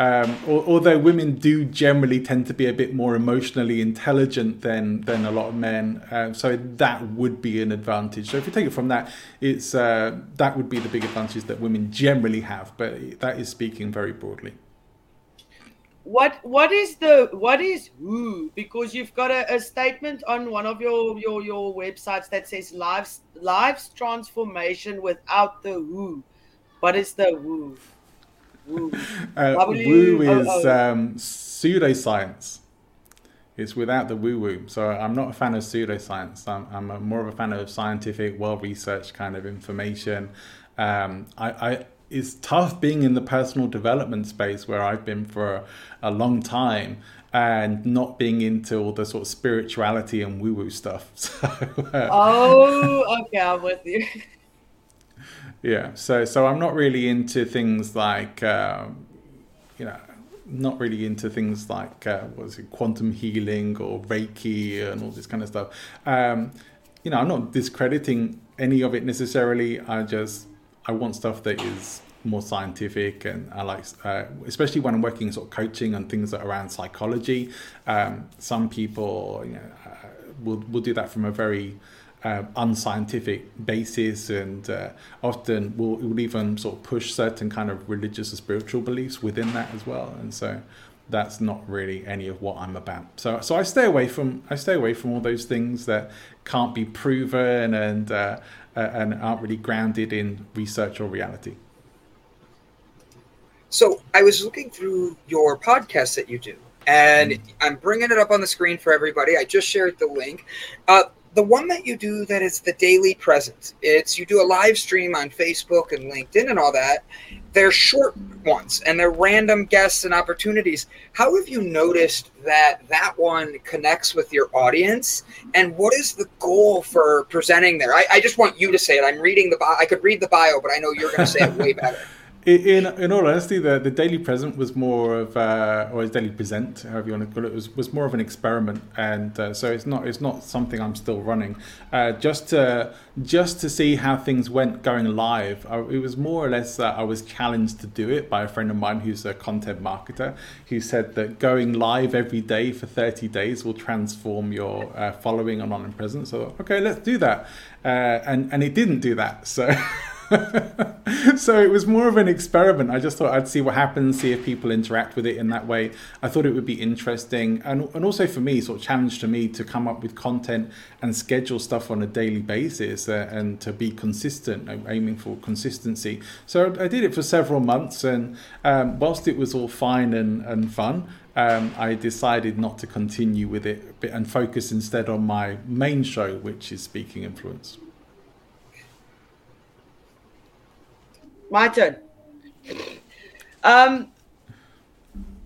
Um, although women do generally tend to be a bit more emotionally intelligent than than a lot of men, uh, so that would be an advantage. So if you take it from that, it's uh, that would be the big advantage that women generally have, but that is speaking very broadly what what is the what is who? Because you've got a, a, statement on one of your your your websites that says lives lives transformation without the who. What is the who? Woo, uh, woo is um, pseudoscience. It's without the woo woo. So i'm not a fan of pseudoscience. I'm, I'm a, more of a fan of scientific well researched kind of information. Um, I, I it's tough being in the personal development space where I've been for a, long time and not being into all the sort of spirituality and woo woo stuff. So, uh, oh, okay, I'm with you. yeah, so so I'm not really into things like, uh, you know, not really into things like uh, was it quantum healing or Reiki and all this kind of stuff. Um, you know, I'm not discrediting any of it necessarily. I just I want stuff that is more scientific and I like uh, especially when I'm working sort of coaching and things that around psychology um, some people you know, uh, will, will do that from a very uh, unscientific basis and uh, often will, will even sort of push certain kind of religious or spiritual beliefs within that as well and so that's not really any of what I'm about. So, so I stay away from I stay away from all those things that can't be proven and uh, and aren't really grounded in research or reality. So I was looking through your podcast that you do, and mm. I'm bringing it up on the screen for everybody. I just shared the link. Uh, the one that you do that is the daily presence. It's you do a live stream on Facebook and LinkedIn and all that. They're short ones and they're random guests and opportunities. How have you noticed that that one connects with your audience? And what is the goal for presenting there? I, I just want you to say it. I'm reading the bio. I could read the bio, but I know you're going to say it way better. In in all honesty, the, the daily present was more of uh, or daily present, however you want to call it, was, was more of an experiment, and uh, so it's not it's not something I'm still running. Uh, just to just to see how things went going live, I, it was more or less I was challenged to do it by a friend of mine who's a content marketer, who said that going live every day for 30 days will transform your uh, following and online presence. So okay, let's do that, uh, and and it didn't do that. So. so it was more of an experiment. I just thought I'd see what happens, see if people interact with it in that way. I thought it would be interesting, and and also for me, sort of challenge to me to come up with content and schedule stuff on a daily basis uh, and to be consistent, aiming for consistency. So I did it for several months, and um, whilst it was all fine and and fun. Um, I decided not to continue with it and focus instead on my main show, which is Speaking Influence. My turn. Um,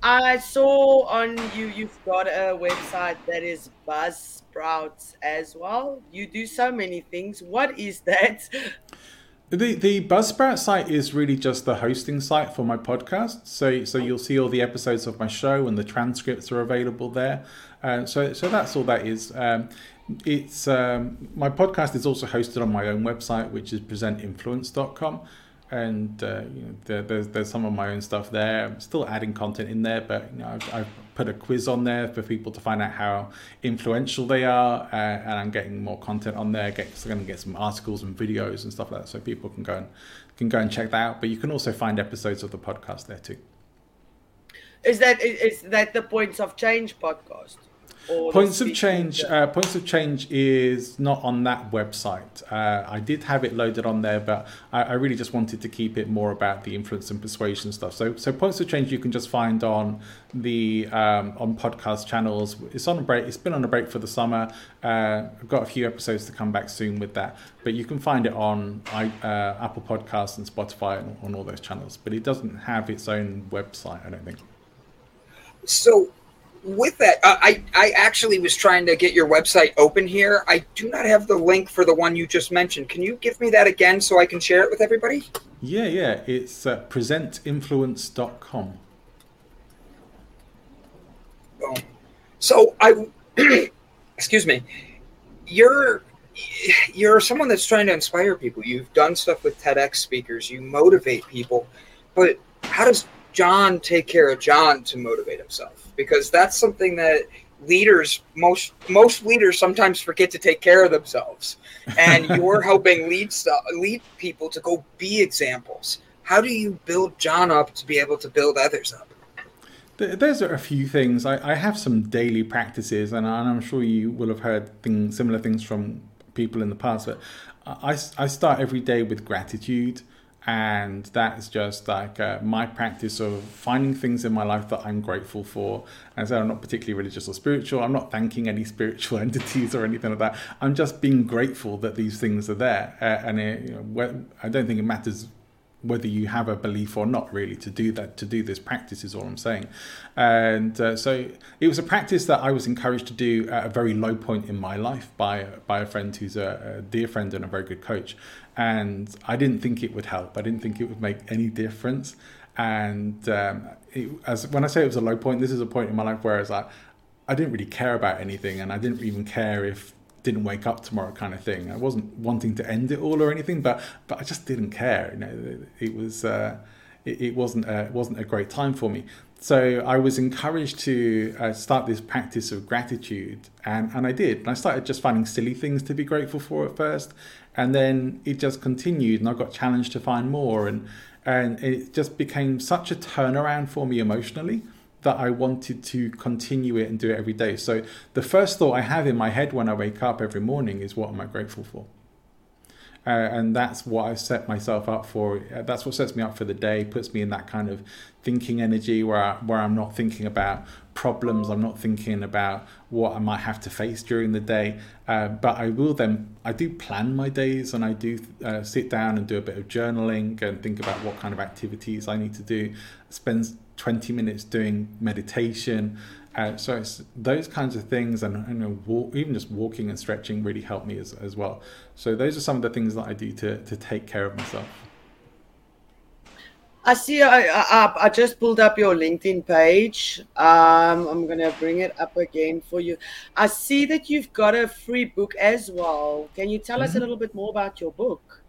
I saw on you you've got a website that is Buzzsprouts as well. You do so many things. What is that? The the Buzzsprout site is really just the hosting site for my podcast. So so you'll see all the episodes of my show and the transcripts are available there. Uh, so so that's all that is. Um, it's um, my podcast is also hosted on my own website, which is presentinfluence.com and uh, you know, there, there's there's some of my own stuff there. I'm still adding content in there, but you know, I've, I've put a quiz on there for people to find out how influential they are, uh, and I'm getting more content on there. Get, so I'm going to get some articles and videos and stuff like that, so people can go and can go and check that out. But you can also find episodes of the podcast there too. Is that is that the Points of Change podcast? Points of Change. Uh, Points of Change is not on that website. Uh, I did have it loaded on there, but I, I, really just wanted to keep it more about the influence and persuasion stuff. So, so Points of Change you can just find on the um, on podcast channels. It's on a break. It's been on a break for the summer. Uh, I've got a few episodes to come back soon with that, but you can find it on uh, Apple Podcasts and Spotify and on all those channels. But it doesn't have its own website. I don't think. So with that, uh, I I actually was trying to get your website open here. I do not have the link for the one you just mentioned. Can you give me that again so I can share it with everybody? Yeah, yeah. It's uh, presentinfluence.com. Boom. So I, excuse me, you're you're someone that's trying to inspire people. You've done stuff with TEDx speakers. You motivate people, but how does John take care of John to motivate himself because that's something that leaders most most leaders sometimes forget to take care of themselves. And you're helping lead lead people to go be examples. How do you build john up to be able to build others up? There's a few things. I, I have some daily practices and i'm sure you will have heard things similar things from people in the past but i, I start every day with gratitude and that's just like uh, my practice of finding things in my life that I'm grateful for. And so I'm not particularly religious or spiritual. I'm not thanking any spiritual entities or anything like that. I'm just being grateful that these things are there. Uh, and it, you know, I don't think it matters whether you have a belief or not really to do that to do this practice is all i'm saying and uh, so it was a practice that i was encouraged to do at a very low point in my life by by a friend who's a, a dear friend and a very good coach and I didn't think it would help. I didn't think it would make any difference. And um, it, as when I say it was a low point, this is a point in my life where I was like, I didn't really care about anything, and I didn't even care if didn't wake up tomorrow kind of thing. I wasn't wanting to end it all or anything, but but I just didn't care. You know, it, was uh, it, it, wasn't a, it wasn't a great time for me. So I was encouraged to uh, start this practice of gratitude, and and I did. And I started just finding silly things to be grateful for at first, and then it just continued and i got challenged to find more and and it just became such a turnaround for me emotionally that I wanted to continue it and do it every day. So the first thought I have in my head when I wake up every morning is what am I grateful for? Uh, and that's what I set myself up for. Uh, that's what sets me up for the day, puts me in that kind of thinking energy where I, where I'm not thinking about problems. I'm not thinking about what I might have to face during the day. Uh, but I will then I do plan my days and I do uh, sit down and do a bit of journaling and think about what kind of activities I need to do. Spend 20 minutes doing meditation. Uh, so it's those kinds of things, and, and walk, even just walking and stretching really help me as, as well. So those are some of the things that I do to, to take care of myself. I see. I, I, I just pulled up your LinkedIn page. Um, I'm gonna bring it up again for you. I see that you've got a free book as well. Can you tell mm-hmm. us a mm-hmm. little bit more about your book?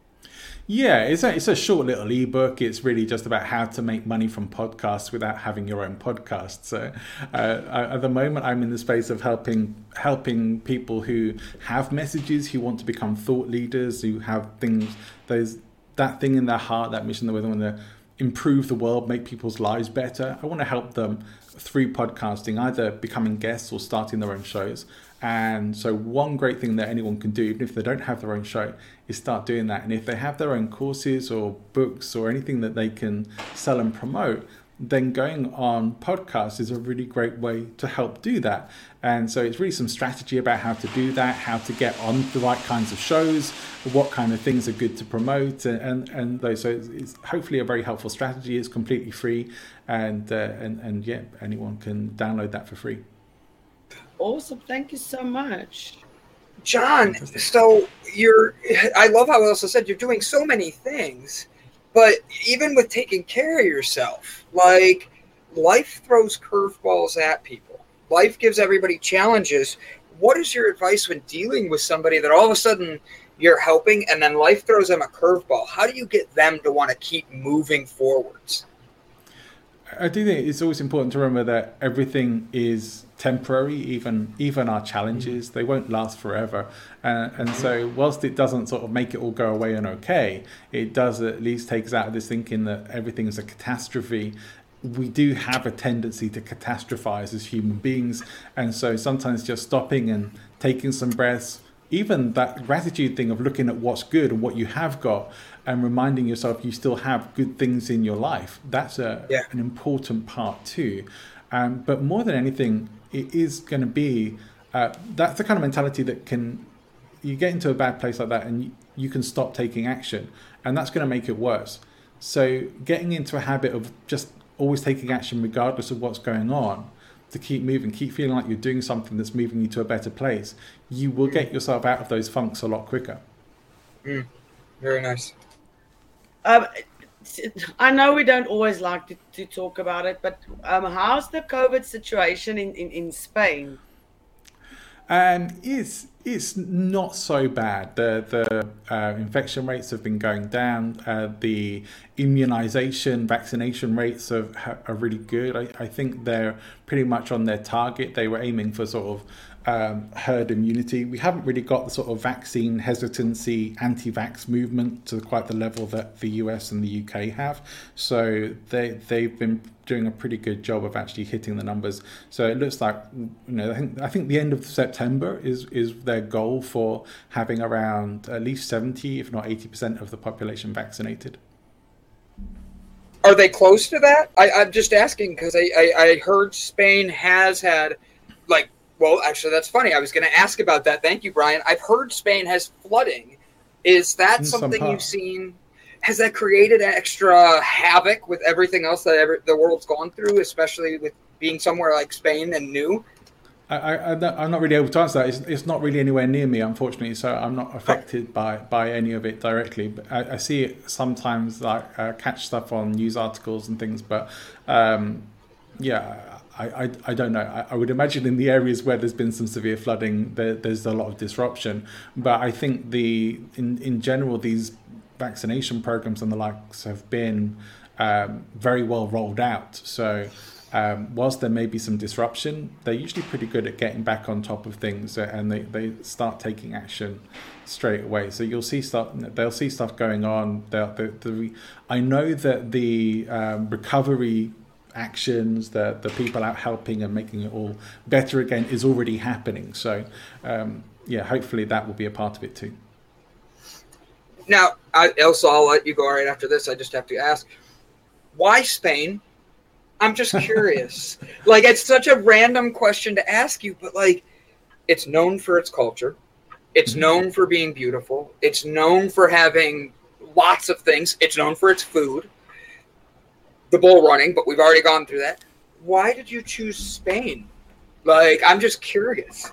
Yeah, it's a, it's a short little ebook. It's really just about how to make money from podcasts without having your own podcast. So, uh, at the moment, I'm in the space of helping helping people who have messages, who want to become thought leaders, who have things, those that thing in their heart, that mission that they want to improve the world, make people's lives better. I want to help them through podcasting, either becoming guests or starting their own shows. And so, one great thing that anyone can do, even if they don't have their own show, is start doing that. And if they have their own courses or books or anything that they can sell and promote, then going on podcasts is a really great way to help do that. And so it's really some strategy about how to do that, how to get on the right kinds of shows, what kind of things are good to promote, and and, and those. So it's, it's hopefully a very helpful strategy. It's completely free, and uh, and and yeah, anyone can download that for free. Awesome! Thank you so much. John, so you're, I love how Elsa said you're doing so many things, but even with taking care of yourself, like life throws curveballs at people. Life gives everybody challenges. What is your advice when dealing with somebody that all of a sudden you're helping and then life throws them a curveball? How do you get them to want to keep moving forwards? I do think it's always important to remember that everything is temporary. Even even our challenges, they won't last forever. Uh, and so, whilst it doesn't sort of make it all go away and okay, it does at least take us out of this thinking that everything is a catastrophe. We do have a tendency to catastrophize as human beings, and so sometimes just stopping and taking some breaths, even that gratitude thing of looking at what's good and what you have got and reminding yourself you still have good things in your life that's a, yeah. an important part too um, but more than anything it is going to be uh, that's the kind of mentality that can you get into a bad place like that and you, you can stop taking action and that's going to make it worse so getting into a habit of just always taking action regardless of what's going on to keep moving, keep feeling like you're doing something that's moving you to a better place, you will get yourself out of those funks a lot quicker. Mm, very nice. Um, I know we don't always like to, to talk about it, but um, how's the COVID situation in, in, in Spain? And it's it's not so bad. The the uh, infection rates have been going down. Uh, the immunization, vaccination rates are, are really good. I, I think they're pretty much on their target. They were aiming for sort of um, herd immunity. We haven't really got the sort of vaccine hesitancy, anti-vax movement to quite the level that the US and the UK have. So they they've been doing a pretty good job of actually hitting the numbers. So it looks like you know I think I think the end of September is is their goal for having around at least seventy, if not eighty percent of the population vaccinated. Are they close to that? I, I'm just asking because I, I, I heard Spain has had like well, actually, that's funny. I was going to ask about that. Thank you, Brian. I've heard Spain has flooding. Is that In something some you've seen? Has that created extra havoc with everything else that ever, the world's gone through, especially with being somewhere like Spain and new? I, I, am not really able to answer that. It's, it's, not really anywhere near me, unfortunately, so I'm not affected by, by any of it directly. But I, I see it sometimes, like uh, catch stuff on news articles and things. But um, yeah, I, I, I, don't know. I, I, would imagine in the areas where there's been some severe flooding, there, there's a lot of disruption. But I think the in, in general, these vaccination programs and the likes have been um, very well rolled out. So um, whilst there may be some disruption, they're usually pretty good at getting back on top of things and they, they start taking action straight away. So you'll see stuff, they'll see stuff going on. They'll, the, the, I know that the um, recovery actions, the the people out helping and making it all better again is already happening. So um, yeah, hopefully that will be a part of it too. Now, I, Elsa, I'll let you go right after this. I just have to ask, why Spain? I'm just curious. like, it's such a random question to ask you, but like, it's known for its culture. It's mm-hmm. known for being beautiful. It's known for having lots of things. It's known for its food the bull running, but we've already gone through that. Why did you choose Spain? Like, I'm just curious.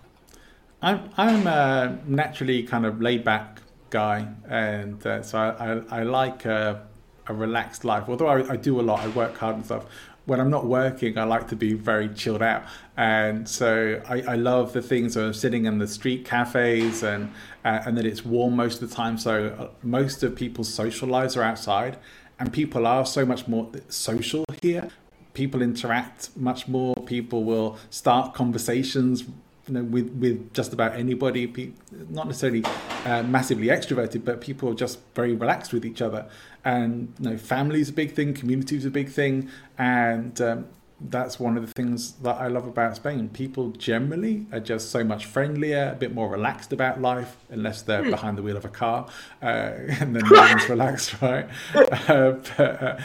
I'm I'm a naturally kind of laid back guy, and uh, so I, I, I like a, a, relaxed life. Although I, I do a lot, I work hard and stuff. When I'm not working, I like to be very chilled out, and so I, I love the things of sitting in the street cafes and uh, and that it's warm most of the time. So uh, most of people's social lives are outside, and people are so much more social here. People interact much more. People will start conversations you know, with with just about anybody. Not necessarily uh, massively extroverted, but people are just very relaxed with each other. And you know, family is a big thing, community is a big thing, and um, that's one of the things that I love about Spain. People generally are just so much friendlier, a bit more relaxed about life, unless they're mm. behind the wheel of a car, uh, and then no one's relaxed, right? Uh, but, uh,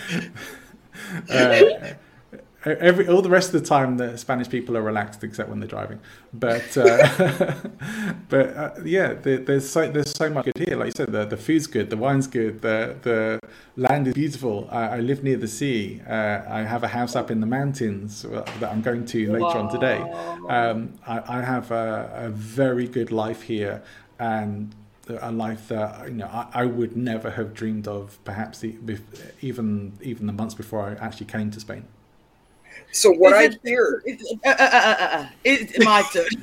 uh, every all the rest of the time the Spanish people are relaxed except when they're driving. But uh, but uh, yeah, there, there's so there's so much good here. Like you said, the the food's good, the wine's good, the the land is beautiful. I, I live near the sea. Uh, I have a house up in the mountains that I'm going to later wow. on today. Um, I, I, have a, a very good life here, and a life that you know I, I would never have dreamed of, perhaps even even the months before I actually came to Spain. So what I hear uh, uh, uh, is my turn. is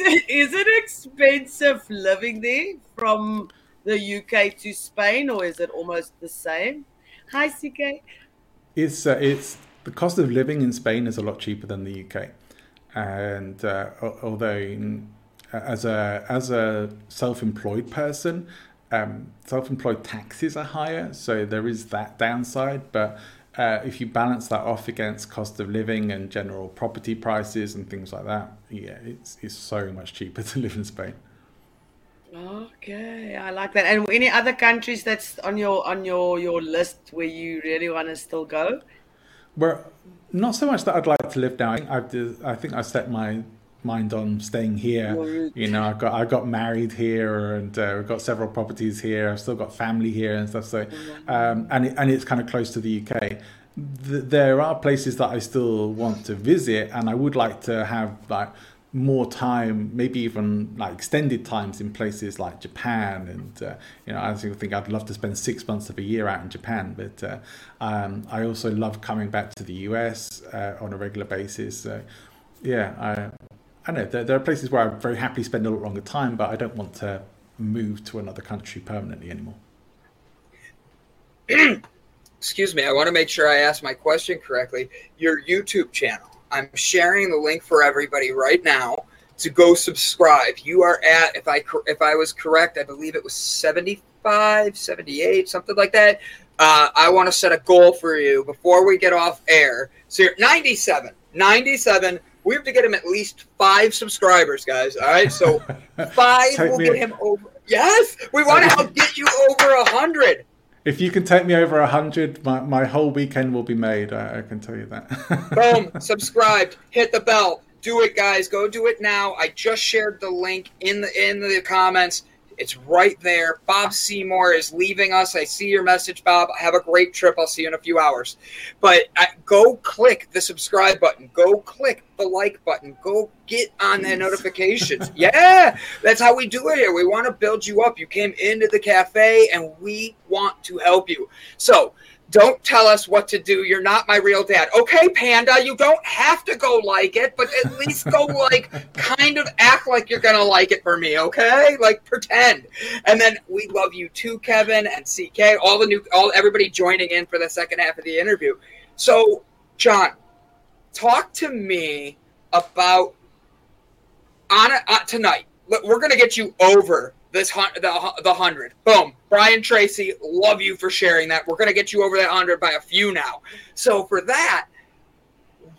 it is it expensive living there from the UK to Spain, or is it almost the same? Hi, CK. It's uh, it's the cost of living in Spain is a lot cheaper than the UK, and uh, although as a as a self-employed person, um, self-employed taxes are higher, so there is that downside, but uh, if you balance that off against cost of living and general property prices and things like that, yeah, it's it's so much cheaper to live in Spain. Okay, I like that. And any other countries that's on your on your your list where you really want to still go? Well, not so much that I'd like to live now. I think I've I think I set my mind on staying here. You know, I got I got married here, and uh, I've got several properties here. I've still got family here and stuff. So, um, and it, and it's kind of close to the UK. there are places that I still want to visit, and I would like to have like more time, maybe even like extended times in places like Japan. And, uh, you know, I think I'd love to spend six months of a year out in Japan. But uh, um, I also love coming back to the US uh, on a regular basis. So, yeah, I, know there, there are places where I very happily spend a lot longer time, but I don't want to move to another country permanently anymore. Excuse me, I want to make sure I ask my question correctly. Your YouTube channel, I'm sharing the link for everybody right now to go subscribe. You are at, if I if I was correct, I believe it was 75, 78, something like that. Uh, I want to set a goal for you before we get off air. So you're 97, 97 we have to get him at least five subscribers, guys. All right, so five will get him over. Yes, we want to help get you over a hundred. If you can take me over a hundred, my, my whole weekend will be made. I, I can tell you that. Boom! Subscribed. Hit the bell. Do it, guys. Go do it now. I just shared the link in the in the comments. It's right there. Bob Seymour is leaving us. I see your message, Bob. Have a great trip. I'll see you in a few hours. But uh, go click the subscribe button. Go click the like button. Go get on the notifications. yeah, that's how we do it here. We want to build you up. You came into the cafe and we want to help you. So, don't tell us what to do. You're not my real dad. Okay, Panda, you don't have to go like it, but at least go like kind of act like you're gonna like it for me, okay? Like pretend. And then we love you too, Kevin and CK, all the new all everybody joining in for the second half of the interview. So, John, talk to me about on uh, tonight. We're gonna get you over this the the hundred. Boom, Brian Tracy, love you for sharing that. We're gonna get you over that hundred by a few now. So for that,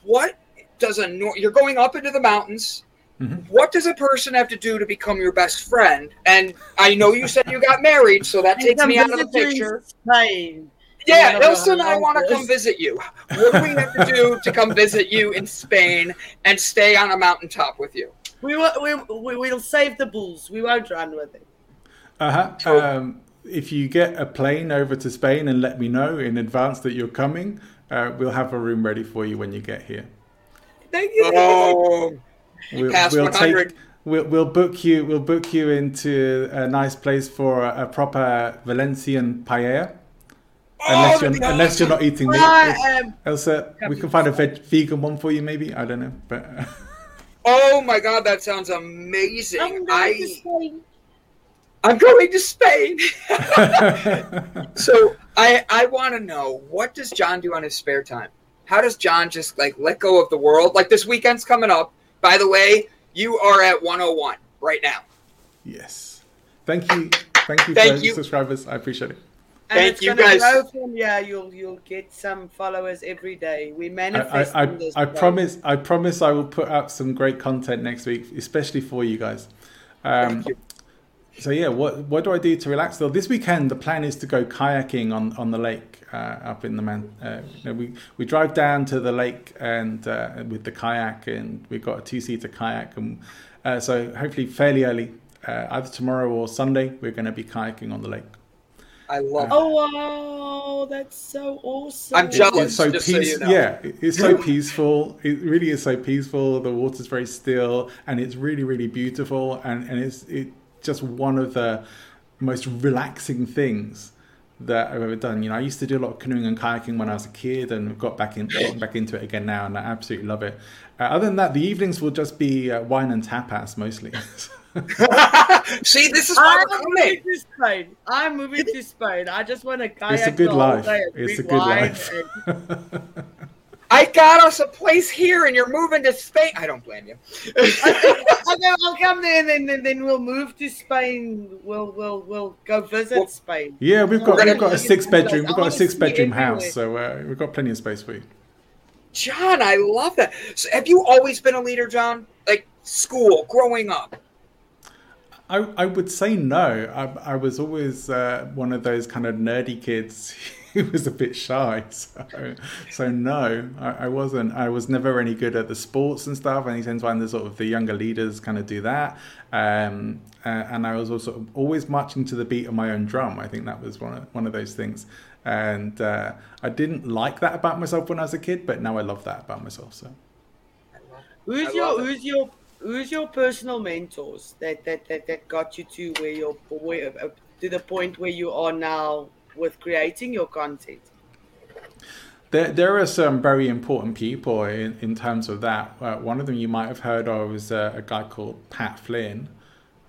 what does a you're going up into the mountains? Mm-hmm. What does a person have to do to become your best friend? And I know you said you got married, so that takes me out of the picture. Spain. Yeah, Nelson, I want to come visit you. What do we have to do to come visit you in Spain and stay on a mountaintop with you? We will. We, we will save the bulls. We won't run with it. Uh huh. Um, if you get a plane over to Spain and let me know in advance that you're coming, uh, we'll have a room ready for you when you get here. Thank you. Oh, we'll, we'll take. We'll, we'll book you. We'll book you into a nice place for a, a proper Valencian paella. Unless oh, you're, unless you're not eating meat. Um, Elsa, we can find a veg, vegan one for you, maybe. I don't know, but. Oh my god, that sounds amazing. I'm going I, to Spain. I'm going to Spain. so I I want to know what does John do on his spare time? How does John just like let go of the world? Like this weekend's coming up. By the way, you are at 101 right now. Yes. Thank you. Thank you Thank you. subscribers. I appreciate it. And Thank you guys. From, yeah, you'll you'll get some followers every day. We manifest. I, I, I, I promise. I promise. I will put out some great content next week, especially for you guys. Um, you. so yeah, what what do I do to relax? Though this weekend, the plan is to go kayaking on, on the lake uh, up in the man. Uh, you know, we we drive down to the lake and uh, with the kayak, and we've got a two seater kayak, and uh, so hopefully fairly early, uh, either tomorrow or Sunday, we're going to be kayaking on the lake. I love. Oh wow, that's so awesome! I'm jealous. It's so just so peace- you know. Yeah, it's so peaceful. It really is so peaceful. The water's very still, and it's really, really beautiful. And, and it's it just one of the most relaxing things that I've ever done. You know, I used to do a lot of canoeing and kayaking when I was a kid, and got back in getting back into it again now, and I absolutely love it. Uh, other than that, the evenings will just be uh, wine and tapas mostly. See, this is why I'm moving to Spain. I'm moving to Spain. I just want to kayak it's a good the life. It's a good wine life. and- I got us a place here, and you're moving to Spain. I don't blame you. okay, I'll come there, and then, then then we'll move to Spain. We'll we'll we'll go visit Well- Spain. yeah, we've got We're gonna- we've got a six bedroom we've got a six bedroom house, so uh, we've got plenty of space for you. John, I love that. So have you always been a leader, John? Like school, growing up? I, I would say no. I, I was always uh, one of those kind of nerdy kids who was a bit shy. So, so no, I, I wasn't. I was never any good at the sports and stuff. And you tend to find the sort of the younger leaders kind of do that. Um, uh, and I was also always marching to the beat of my own drum. I think that was one of, one of those things. And uh, I didn't like that about myself when I was a kid, but now I love that about myself. So. Who's your who's your who's your personal mentors that that that, that got you to where you're where, uh, to the point where you are now with creating your content? There, there are some very important people in, in terms of that. Uh, one of them you might have heard of is uh, a guy called Pat Flynn.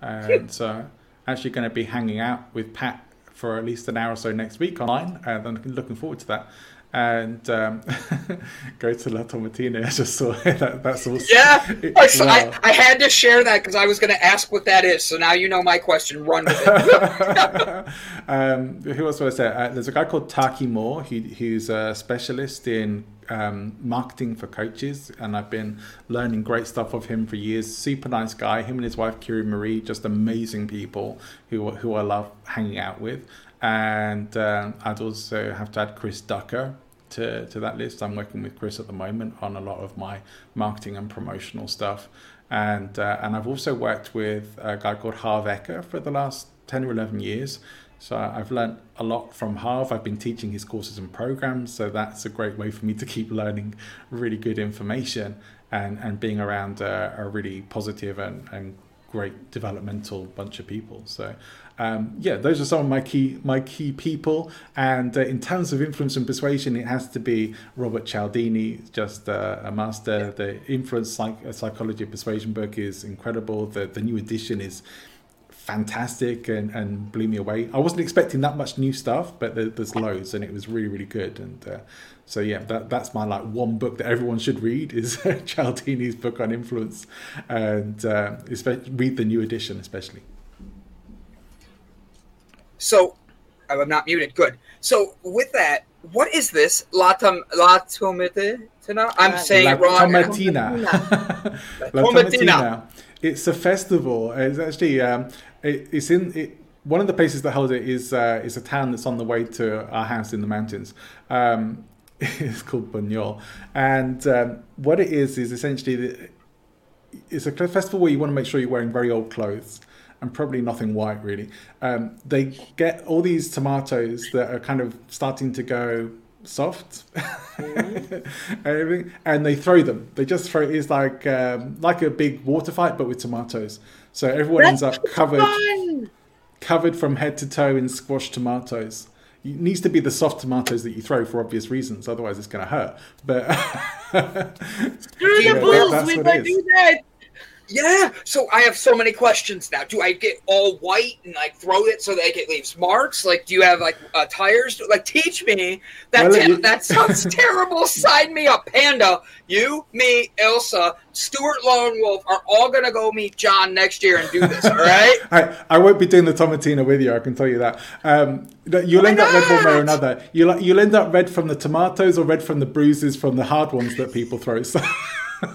And so, actually, going to be hanging out with Pat for at least an hour or so next week online. And I'm looking forward to that. And um, go to La Tomatina. I just saw that. That's awesome. Yeah. I, so Wow. I, I had to share that because I was going to ask what that is. So now you know my question. Run with it. um, who else was there? Uh, there's a guy called Taki Moore. He, he's a specialist in um, marketing for coaches, and I've been learning great stuff of him for years. Super nice guy. Him and his wife Kiri Marie, just amazing people who who I love hanging out with. And um, I'd also have to add Chris Ducker to, to that list. I'm working with Chris at the moment on a lot of my marketing and promotional stuff. And, uh, and I've also worked with a guy called Harv Eker for the last 10 or 11 years. So I've learned a lot from Harv. I've been teaching his courses and programs. So that's a great way for me to keep learning really good information and, and being around a, a really positive and, and great developmental bunch of people. So um, yeah, those are some of my key my key people. And uh, in terms of influence and persuasion, it has to be Robert Cialdini, just uh, a master. The influence psych- psychology of persuasion book is incredible. The the new edition is fantastic and, and blew me away. I wasn't expecting that much new stuff, but there, there's loads, and it was really really good. And uh, so yeah, that that's my like one book that everyone should read is Cialdini's book on influence, and uh, especially read the new edition especially. So I'm not muted. Good. So with that, what is this? La, Tom, La Tomatina? I'm La saying La wrong. Tomatina. La Tomatina. Tomatina. It's a festival. It's actually um, it, it's in it, one of the places that holds it is uh, is a town that's on the way to our house in the mountains. Um, it's called Buñol, and um, what it is is essentially the, it's a festival where you want to make sure you're wearing very old clothes and probably nothing white really. Um, they get all these tomatoes that are kind of starting to go soft and everything, and they throw them. They just throw. It's like um, like a big water fight, but with tomatoes. So everyone ends up covered Fun! covered from head to toe in squashed tomatoes. It needs to be the soft tomatoes that you throw for obvious reasons, otherwise it's going to hurt. But Screw the bulls. We don't do that. Yeah. So I have so many questions now. Do I get all white and like throw it so like it leaves marks? Like, do you have like uh, tires? Like, teach me. That Well, te- that sounds terrible. Sign me up, Panda. You, me, Ilsa, Stuart Lone Wolf are all gonna go meet John next year and do this. All right. I, I won't be doing the tomatina with you. I can tell you that. Um, you'll Why end up red one way or another. You'll you'll end up red from the tomatoes or red from the bruises from the hard ones that people throw. So,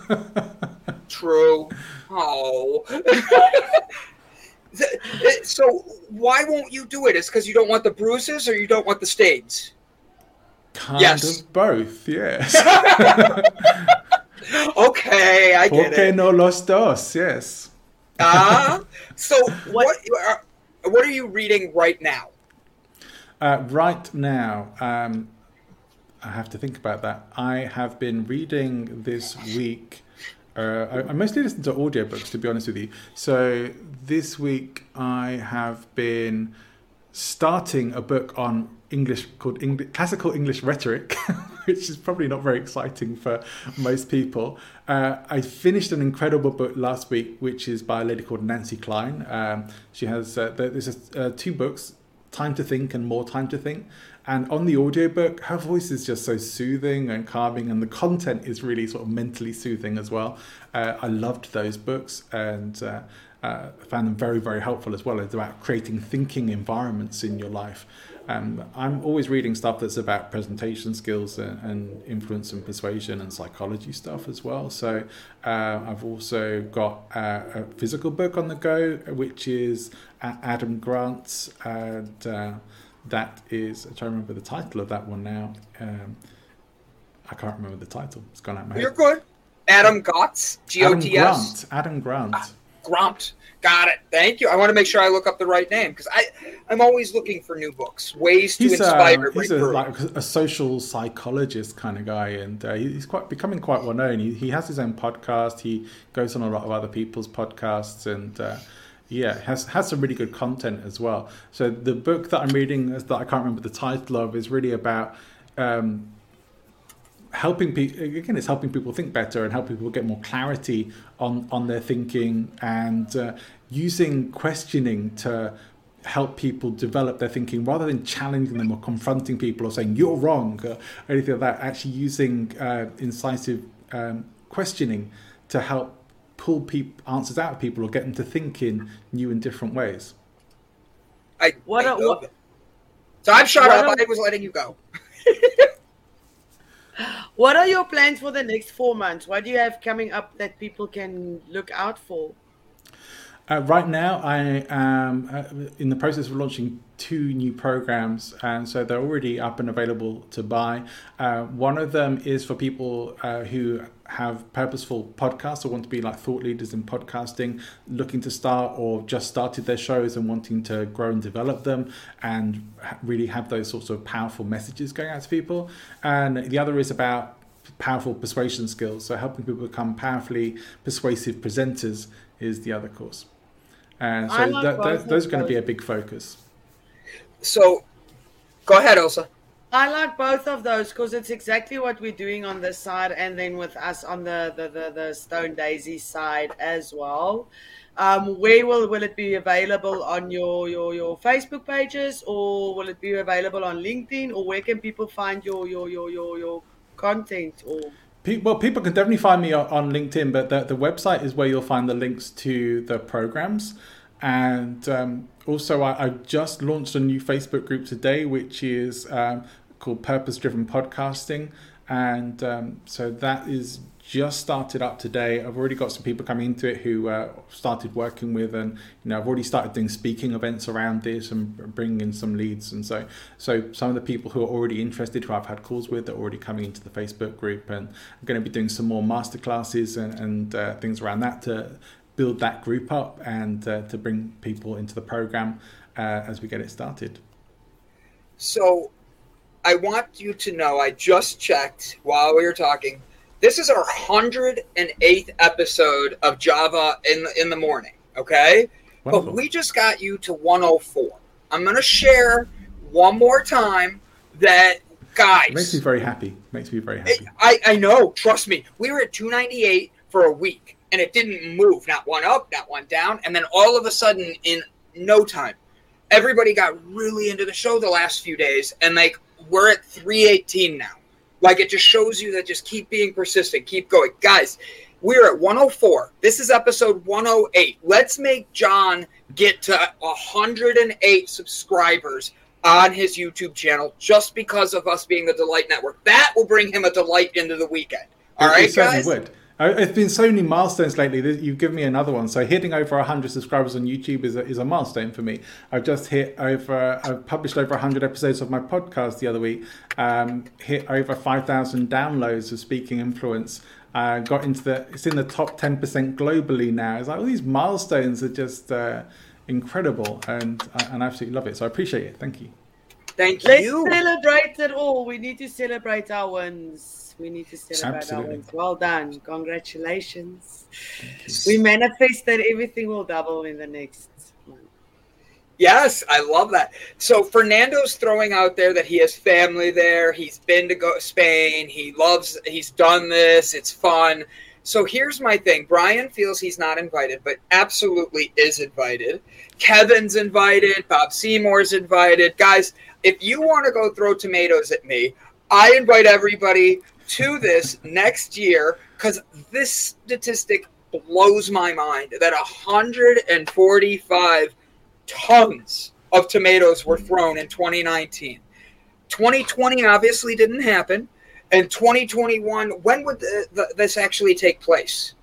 True. Oh. so why won't you do it? Is because you don't want the bruises or you don't want the stains? Kind Yes. of both, yes. Okay, I get Porque it. no los dos, yes. Ah, so what? uh, What are you reading right now? Uh, right now, um, I have to think about that. I have been reading this week. Uh, I, I mostly listen to audiobooks, to be honest with you. So this week, I have been starting a book on English called Classical English Rhetoric, which is probably not very exciting for most people. Uh, I finished an incredible book last week, which is by a lady called Nancy Kline. Um, she has uh, there's uh, two books, Time to Think and More Time to Think. And on the audiobook, her voice is just so soothing and calming, and the content is really sort of mentally soothing as well. Uh, I loved those books and uh, uh, found them very, very helpful as well. It's about creating thinking environments in your life. Um, I'm always reading stuff that's about presentation skills and, and influence and persuasion and psychology stuff as well. So uh, I've also got uh, a physical book on the go, which is uh, Adam Grant's, and uh, that is I try to remember the title of that one now. Um, I can't remember the title. It's gone out of my head. You're good. Adam Gotts, G O Adam Grant. Adam Grant. Grant. Got it. Thank you. I want to make sure I look up the right name because I I'm always looking for new books, ways to He's, inspire. a, he's a, like a social psychologist kind of guy, and uh, he's quite becoming quite well known. He, he has his own podcast. He goes on a lot of other people's podcasts, and uh, yeah, has has some really good content as well. So the book that I'm reading, that I can't remember the title of, is really about. Um, helping people again it's helping people think better and help people get more clarity on on their thinking and uh, using questioning to help people develop their thinking rather than challenging them or confronting people or saying you're wrong or anything like that actually using uh, incisive um, questioning to help pull peop- answers out of people or get them to think in new and different ways I, What I a- what- So I'm shut what up. a- I was letting you go. What are your plans for the next four months? What do you have coming up that people can look out for? Uh, right now, I am uh, in the process of launching two new programs, and so they're already up and available to buy. Uh, one of them is for people uh, who have purposeful podcasts or want to be like thought leaders in podcasting, looking to start or just started their shows and wanting to grow and develop them, and really have those sorts of powerful messages going out to people. And the other is about powerful persuasion skills. So helping people become powerfully persuasive presenters is the other course. And so like that, both that, those are going to be a big focus. So, go ahead, Elsa. I like both of those because it's exactly what we're doing on this side, and then with us on the the, the, the Stone Daisy side as well. Um, where will will it be available on your, your your Facebook pages, or will it be available on LinkedIn, or where can people find your your your your, your content? Or Well, people can definitely find me on LinkedIn, but the, the website is where you'll find the links to the programs. And um, also, I, I just launched a new Facebook group today, which is um, called Purpose Driven Podcasting. And um, so that is just started up today. I've already got some people coming into it who uh, started working with, and you know, I've already started doing speaking events around this and bringing in some leads. And so, so some of the people who are already interested, who I've had calls with, are already coming into the Facebook group, and I'm going to be doing some more masterclasses and, and uh, things around that to build that group up and uh, to bring people into the program uh, as we get it started. So, I want you to know I just checked while we were talking. This is our 108th episode of Java in the, in the morning, okay? Wonderful. But we just got you to 104. I'm going to share one more time that, guys. Makes me very happy. Makes me very happy. I, I know, trust me. We were at 298 for a week and it didn't move. Not one up, not one down. And then all of a sudden, in no time, everybody got really into the show the last few days. And like, we're at 318 now. Like, it just shows you that just keep being persistent, keep going. Guys, we're at 104. This is episode 108. Let's make John get to 108 subscribers on his YouTube channel just because of us being the Delight Network. That will bring him a delight into the weekend. All It- right, it guys? would. It's been so many milestones lately. You've given me another one. So hitting over 100 subscribers on YouTube is a, is a milestone for me. I've just hit over, I've published over 100 episodes of my podcast the other week, um, hit over 5,000 downloads of Speaking Influence. Uh, got into the, it's in the top 10% globally now. It's like all these milestones are just uh, incredible and, and I absolutely love it. So I appreciate it. Thank you. Thank Let's you. celebrate it all. We need to celebrate our wins. We need to celebrate Absolutely. our wins. Well done. Congratulations. We manifest that everything will double in the next month. Yes, I love that. So Fernando's throwing out there that he has family there. He's been to go Spain. He loves. He's done this. It's fun. So here's my thing. Brian feels he's not invited, but absolutely is invited. Kevin's invited. Bob Seymour's invited. Guys, if you want to go throw tomatoes at me, I invite everybody to this next year because this statistic blows my mind that 145 tons of tomatoes were thrown in 2019. 2020 obviously didn't happen. And 2021, when would the, the, this actually take place?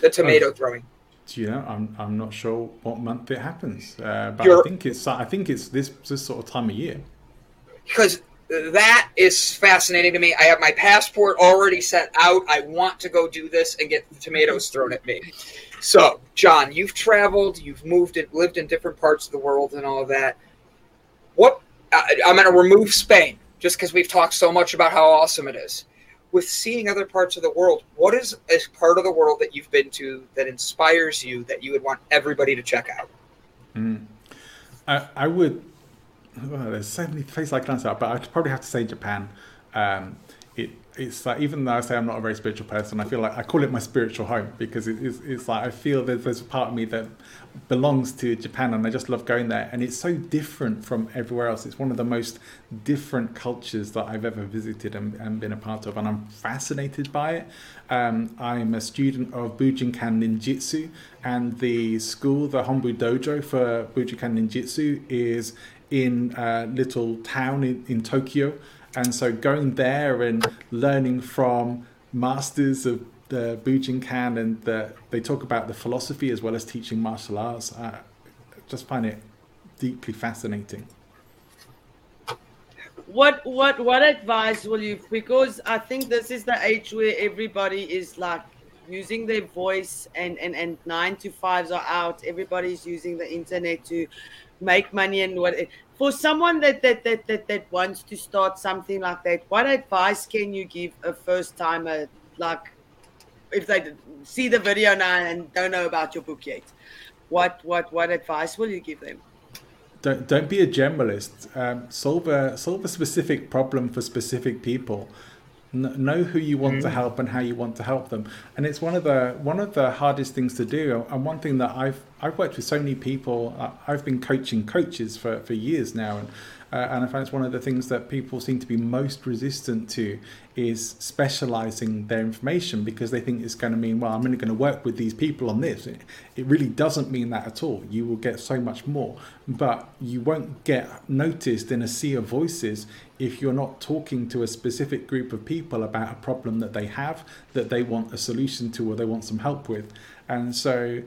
The tomato Oh. throwing. You know, I'm I'm not sure what month it happens, uh, but You're- I think it's I think it's this this sort of time of year. because that is fascinating to me. I have my passport already set out. I want to go do this and get the tomatoes thrown at me. So, John, you've traveled, you've moved, and lived in different parts of the world, and all of that. What I, I'm going to remove Spain just because we've talked so much about how awesome it is. With seeing other parts of the world, what is a part of the world that you've been to that inspires you that you would want everybody to check out? I, I would. Well, there's so many places I can answer, but I'd probably have to say Japan. Um, it it's like even though I say I'm not a very spiritual person, I feel like I call it my spiritual home because it, it's, it's like I feel that there's a part of me that belongs to Japan, and I just love going there. And it's so different from everywhere else. It's one of the most different cultures that I've ever visited and, and been a part of, and I'm fascinated by it. Um, I'm a student of Bujinkan Ninjutsu, and the school, the Hombu Dojo for Bujinkan Ninjutsu, is in a little town in, in Tokyo. And so going there and learning from masters of the Bujinkan and the, they talk about the philosophy as well as teaching martial arts. I just find it deeply fascinating. What what what advice will you because I think this is the age where everybody is like using their voice and and and nine to fives are out everybody's using the internet to make money and what for someone that that that that, that wants to start something like that what advice can you give a first timer like if they see the video now and don't know about your book yet what what what advice will you give them Don't don't be a generalist. Um, solve a solve a specific problem for specific people. Kn- know who you want to help and how you want to help them. And it's one of the one of the hardest things to do. And one thing that I've I've worked with so many people. I've been coaching coaches for, for years now, and uh, and I find it's one of the things that people seem to be most resistant to is specializing their information because they think it's going to mean well I'm only going to work with these people on this. It, it really doesn't mean that at all. You will get so much more, but you won't get noticed in a sea of voices if you're not talking to a specific group of people about a problem that they have that they want a solution to or they want some help with. And so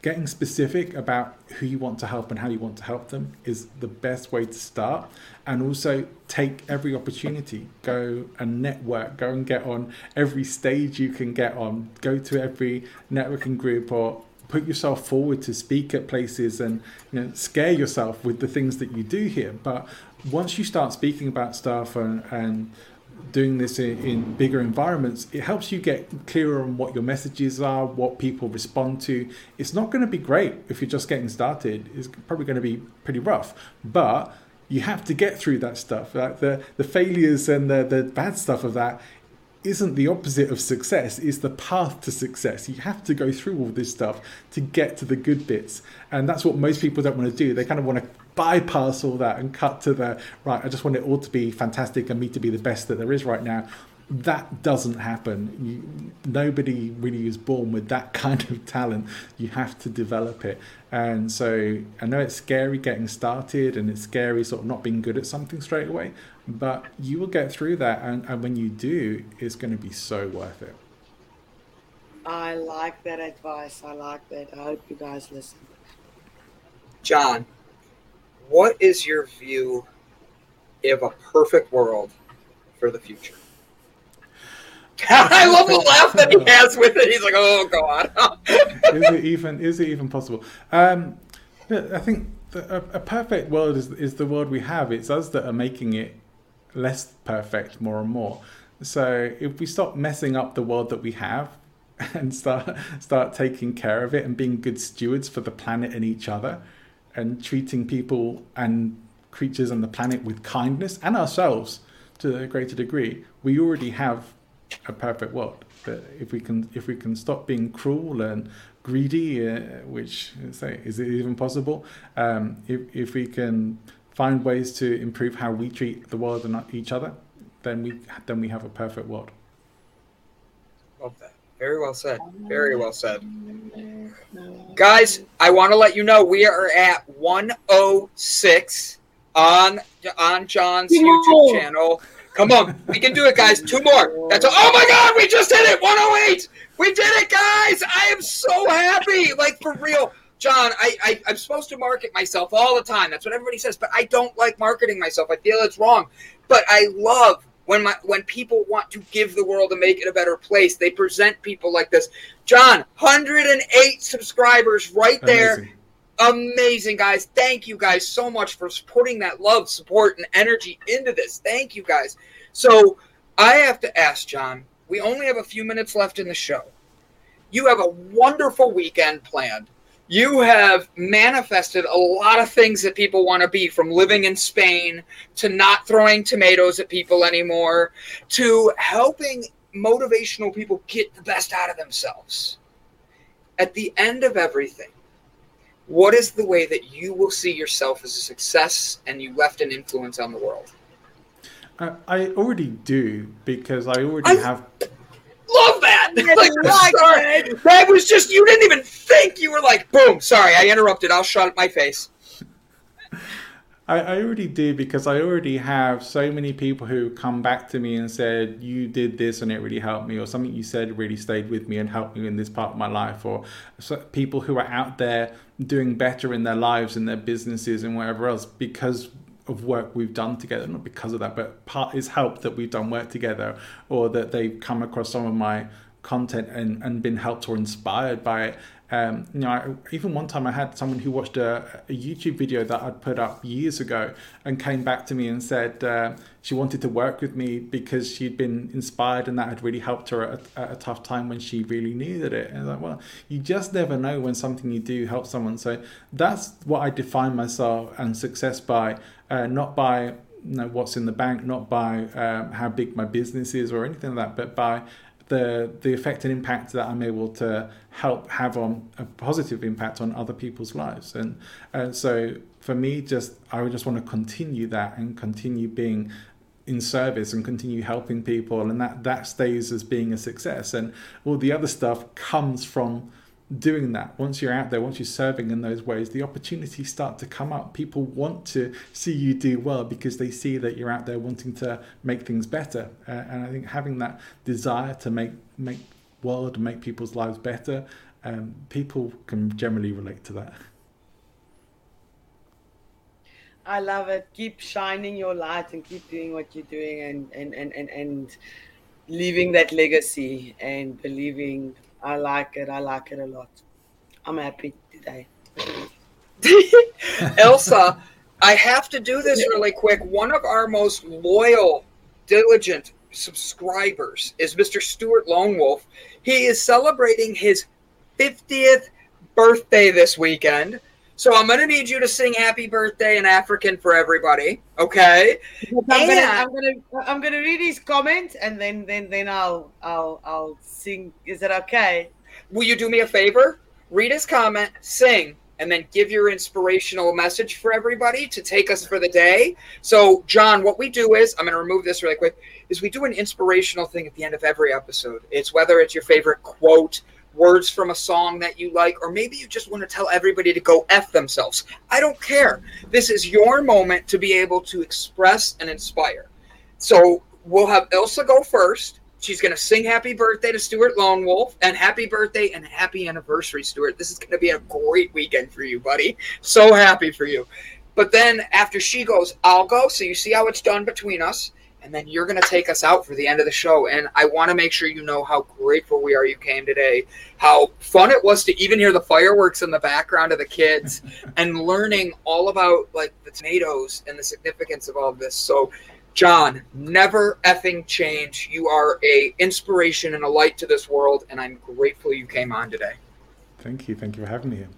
getting specific about who you want to help and how you want to help them is the best way to start. And also take every opportunity. Go and network. Go and get on every stage you can get on. Go to every networking group or put yourself forward to speak at places and you know scare yourself with the things that you do here but once you start speaking about stuff and, and doing this in, in bigger environments, it helps you get clearer on what your messages are, what people respond to. It's not going to be great if you're just getting started. It's probably going to be pretty rough, but you have to get through that stuff. Like the the failures and the the bad stuff of that isn't the opposite of success is the path to success. You have to go through all this stuff to get to the good bits and that's what most people don't want to do. They kind of want to bypass all that and cut to the right i just want it all to be fantastic and me to be the best that there is right now that doesn't happen you, nobody really is born with that kind of talent you have to develop it and so i know it's scary getting started and it's scary sort of not being good at something straight away but you will get through that and, and when you do it's going to be so worth it I like that advice. I like that. I hope you guys listen. John, what is your view of a perfect world for the future? I love the laugh that he has with it. He's like, "Oh God." is it even? Is it even possible? Um, I think a, a perfect world is is the world we have. It's us that are making it less perfect more and more. So if we stop messing up the world that we have and start start taking care of it and being good stewards for the planet and each other and treating people and creatures on the planet with kindness and ourselves to a greater degree, we already have a perfect world. But if we can if we can stop being cruel and greedy, uh, which say is it even possible? Um, if if we can find ways to improve how we treat the world and each other, then we then we have a perfect world. Love that. Very well said. Very well said. Guys, I want to let you know we are at 106 on on John's YouTube channel. Come on, we can do it, guys. Two more. That's all. Oh my God, we just hit it. 108. We did it, guys. I am so happy. Like for real. John, I, I, I'm supposed to market myself all the time. That's what everybody says, but I don't like marketing myself. I feel it's wrong. But I love when my when people want to give the world and make it a better place. They present people like this. John, 108 subscribers right there. Amazing. Amazing, guys. Thank you guys so much for putting that love, support, and energy into this. Thank you guys. So I have to ask, John, we only have a few minutes left in the show. You have a wonderful weekend planned you have manifested a lot of things that people want to be from living in Spain to not throwing tomatoes at people anymore to helping motivational people get the best out of themselves. At the end of everything, what is the way that you will see yourself as a success and you left an influence on the world? I already do because I already I, have love that. like, sorry. That was just you didn't even think. You were like, boom. Sorry, I interrupted. I'll shut up my face. I, I already do because I already have so many people who come back to me and said, You did this and it really helped me, or something you said really stayed with me and helped me in this part of my life, or so people who are out there doing better in their lives and their businesses and whatever else because of work we've done together, not because of that, but part is help that we've done work together, or that they've come across some of my content and, and been helped or inspired by it. Um, you know, even one time I had someone who watched a, a, YouTube video that I'd put up years ago and came back to me and said uh, she wanted to work with me because she'd been inspired and that had really helped her at, at a tough time when she really needed it. And like, well, you just never know when something you do helps someone. So that's what I define myself and success by, uh, not by know, what's in the bank, not by um, how big my business is or anything like that, but by the the effect and impact that I'm able to help have on a positive impact on other people's lives. And and so for me, just I would just want to continue that and continue being in service and continue helping people, and that that stays as being a success. And all the other stuff comes from doing that. Once you're out there once you're serving in those ways the opportunities start to come up. People want to see you do well because they see that you're out there wanting to make things better. Uh, and i think having that desire to make make world and make people's lives better um, people can generally relate to that. I love it. Keep shining your light and keep doing what you're doing and and and and, and leaving that legacy and believing I like it. I like it a lot. I'm happy today. Elsa, I have to do this really quick. One of our most loyal, diligent subscribers is Mr. Stuart Lone Wolf. He is celebrating his 50th birthday this weekend. So I'm gonna need you to sing "Happy Birthday" in African for everybody, okay? I'm gonna, I'm gonna, I'm gonna read his comment and then, then, then I'll, I'll, I'll sing. Is it okay? Will you do me a favor? Read his comment, sing, and then give your inspirational message for everybody to take us for the day. So, John, what we do is I'm gonna remove this really quick. Is we do an inspirational thing at the end of every episode. It's whether it's your favorite quote words from a song that you like, or maybe you just want to tell everybody to go F themselves. I don't care. This is your moment to be able to express and inspire. So we'll have Ilsa go first She's going to sing happy birthday to Stuart Lone Wolf and happy birthday and happy anniversary, Stuart. This is going to be a great weekend for you, buddy. So happy for you. But then after she goes, I'll go. So you see how it's done between us. And then you're going to take us out for the end of the show. And I want to make sure you know how grateful we are you came today, how fun it was to even hear the fireworks in the background of the kids and learning all about like the tomatoes and the significance of all of this. So, John, never effing change. You are a inspiration and a light to this world, and I'm grateful you came on today. Thank you. Thank you for having me here.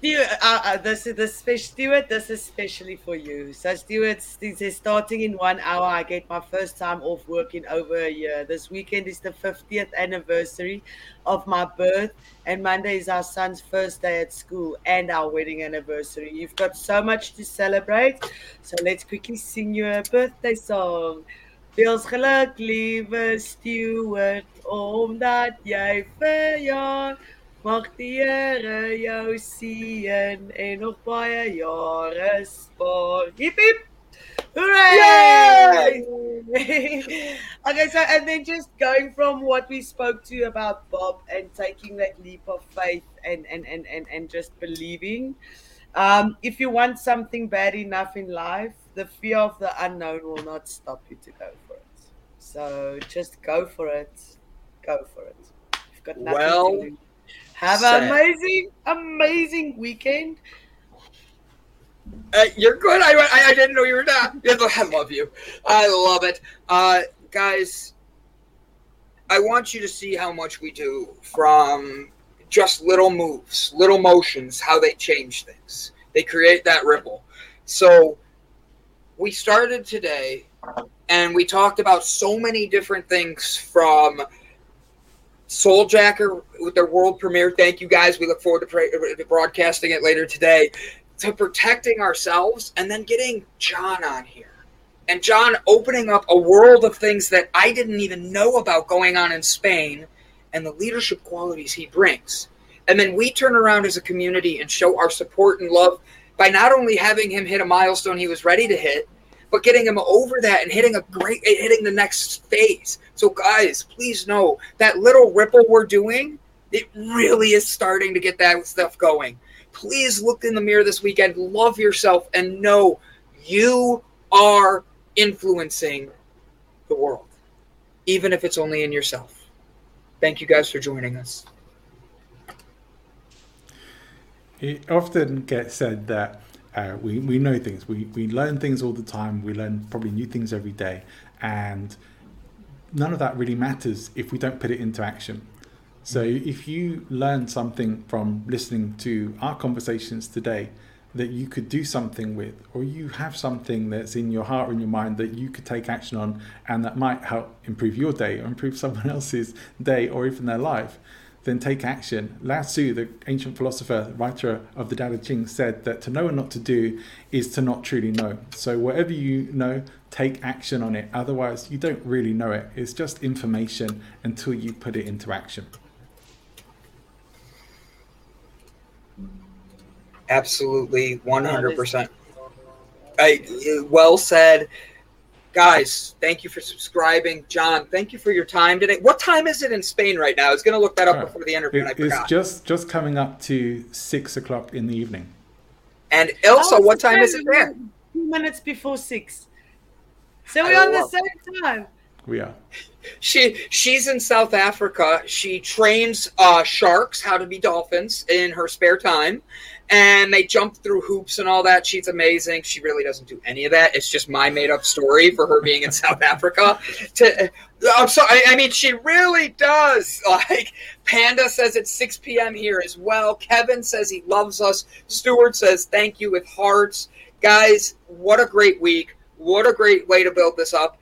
Stuart, uh, uh, this is this Stuart. This is especially for you. So, Stuart, this is starting in one hour. I get my first time off work in over a year. This weekend is the 50th anniversary of my birth, and Monday is our son's first day at school and our wedding anniversary. You've got so much to celebrate. So, let's quickly sing you a birthday song. Veels geluk, lieve Stuart, omdat jy verjaar. Mag die Here jou seën en nog baie jare spaar. Hip hip. Hooray! okay, so and then just going from what we spoke to about Bob and taking that leap of faith and and and and, and just believing. Um, if you want something bad enough in life, the fear of the unknown will not stop you to go for it. So just go for it. Go for it. You've got nothing Well to lose. Have an amazing, amazing weekend. Uh, you're good. I, I, I didn't know you were not. I love you. I love it. Uh, guys, I want you to see how much we do from just little moves, little motions, how they change things. They create that ripple. So we started today and we talked about so many different things from Souljacker with their world premiere. Thank you guys. We look forward to, pra- to broadcasting it later today. To protecting ourselves and then getting John on here. And John opening up a world of things that I didn't even know about going on in Spain and the leadership qualities he brings. And then we turn around as a community and show our support and love by not only having him hit a milestone he was ready to hit, but getting him over that and hitting a great hitting the next phase. So guys, please know that little ripple we're doing, it really is starting to get that stuff going. Please look in the mirror this weekend, love yourself and know you are influencing the world, even if it's only in yourself. Thank you guys for joining us. It often gets said that uh, we, we know things, we, we learn things all the time, we learn probably new things every day, and none of that really matters if we don't put it into action. So mm-hmm. if you learn something from listening to our conversations today that you could do something with, or you have something that's in your heart or in your mind that you could take action on and that might help improve your day or improve someone else's day or even their life, then take action. Lao Tzu, the ancient philosopher, writer of the Tao Te Ching, said that to know and not to do is to not truly know. So whatever you know, take action on it. Otherwise, you don't really know it. It's just information until you put it into action. Absolutely, one hundred percent. I well said, guys. Thank you for subscribing, John. Thank you for your time today. What time is it in Spain right now? I was going to look that up Uh, before the interview, and I It- it's forgot. just just coming up to six o'clock in the evening. and Ilsa, Oh, what time is it there? Two minutes before six. So we're on the love- same time. We are. She she's in South Africa. She trains uh, sharks how to be dolphins in her spare time, and they jump through hoops and all that. She's amazing. She really doesn't do any of that. It's just my made up story for her being in South Africa. To I'm sorry. I mean, she really does. Like Panda says it's 6 p.m. here as well. Kevin says he loves us. Stuart says thank you with hearts. Guys, what a great week. What a great way to build this up.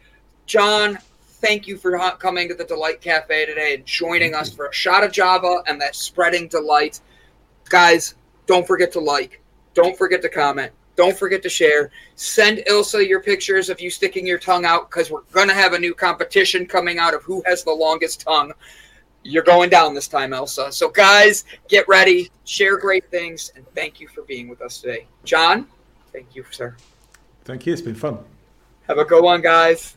John, thank you for coming to the Delight Cafe today and joining us for a shot of Java and that spreading delight. Guys, don't forget to like, don't forget to comment, don't forget to share. Send Ilsa your pictures of you sticking your tongue out because we're going to have a new competition coming out of who has the longest tongue. You're going down this time, Elsa. So, guys, get ready, share great things, and thank you for being with us today. John, thank you, sir. Thank you. It's been fun. Have a good one, guys.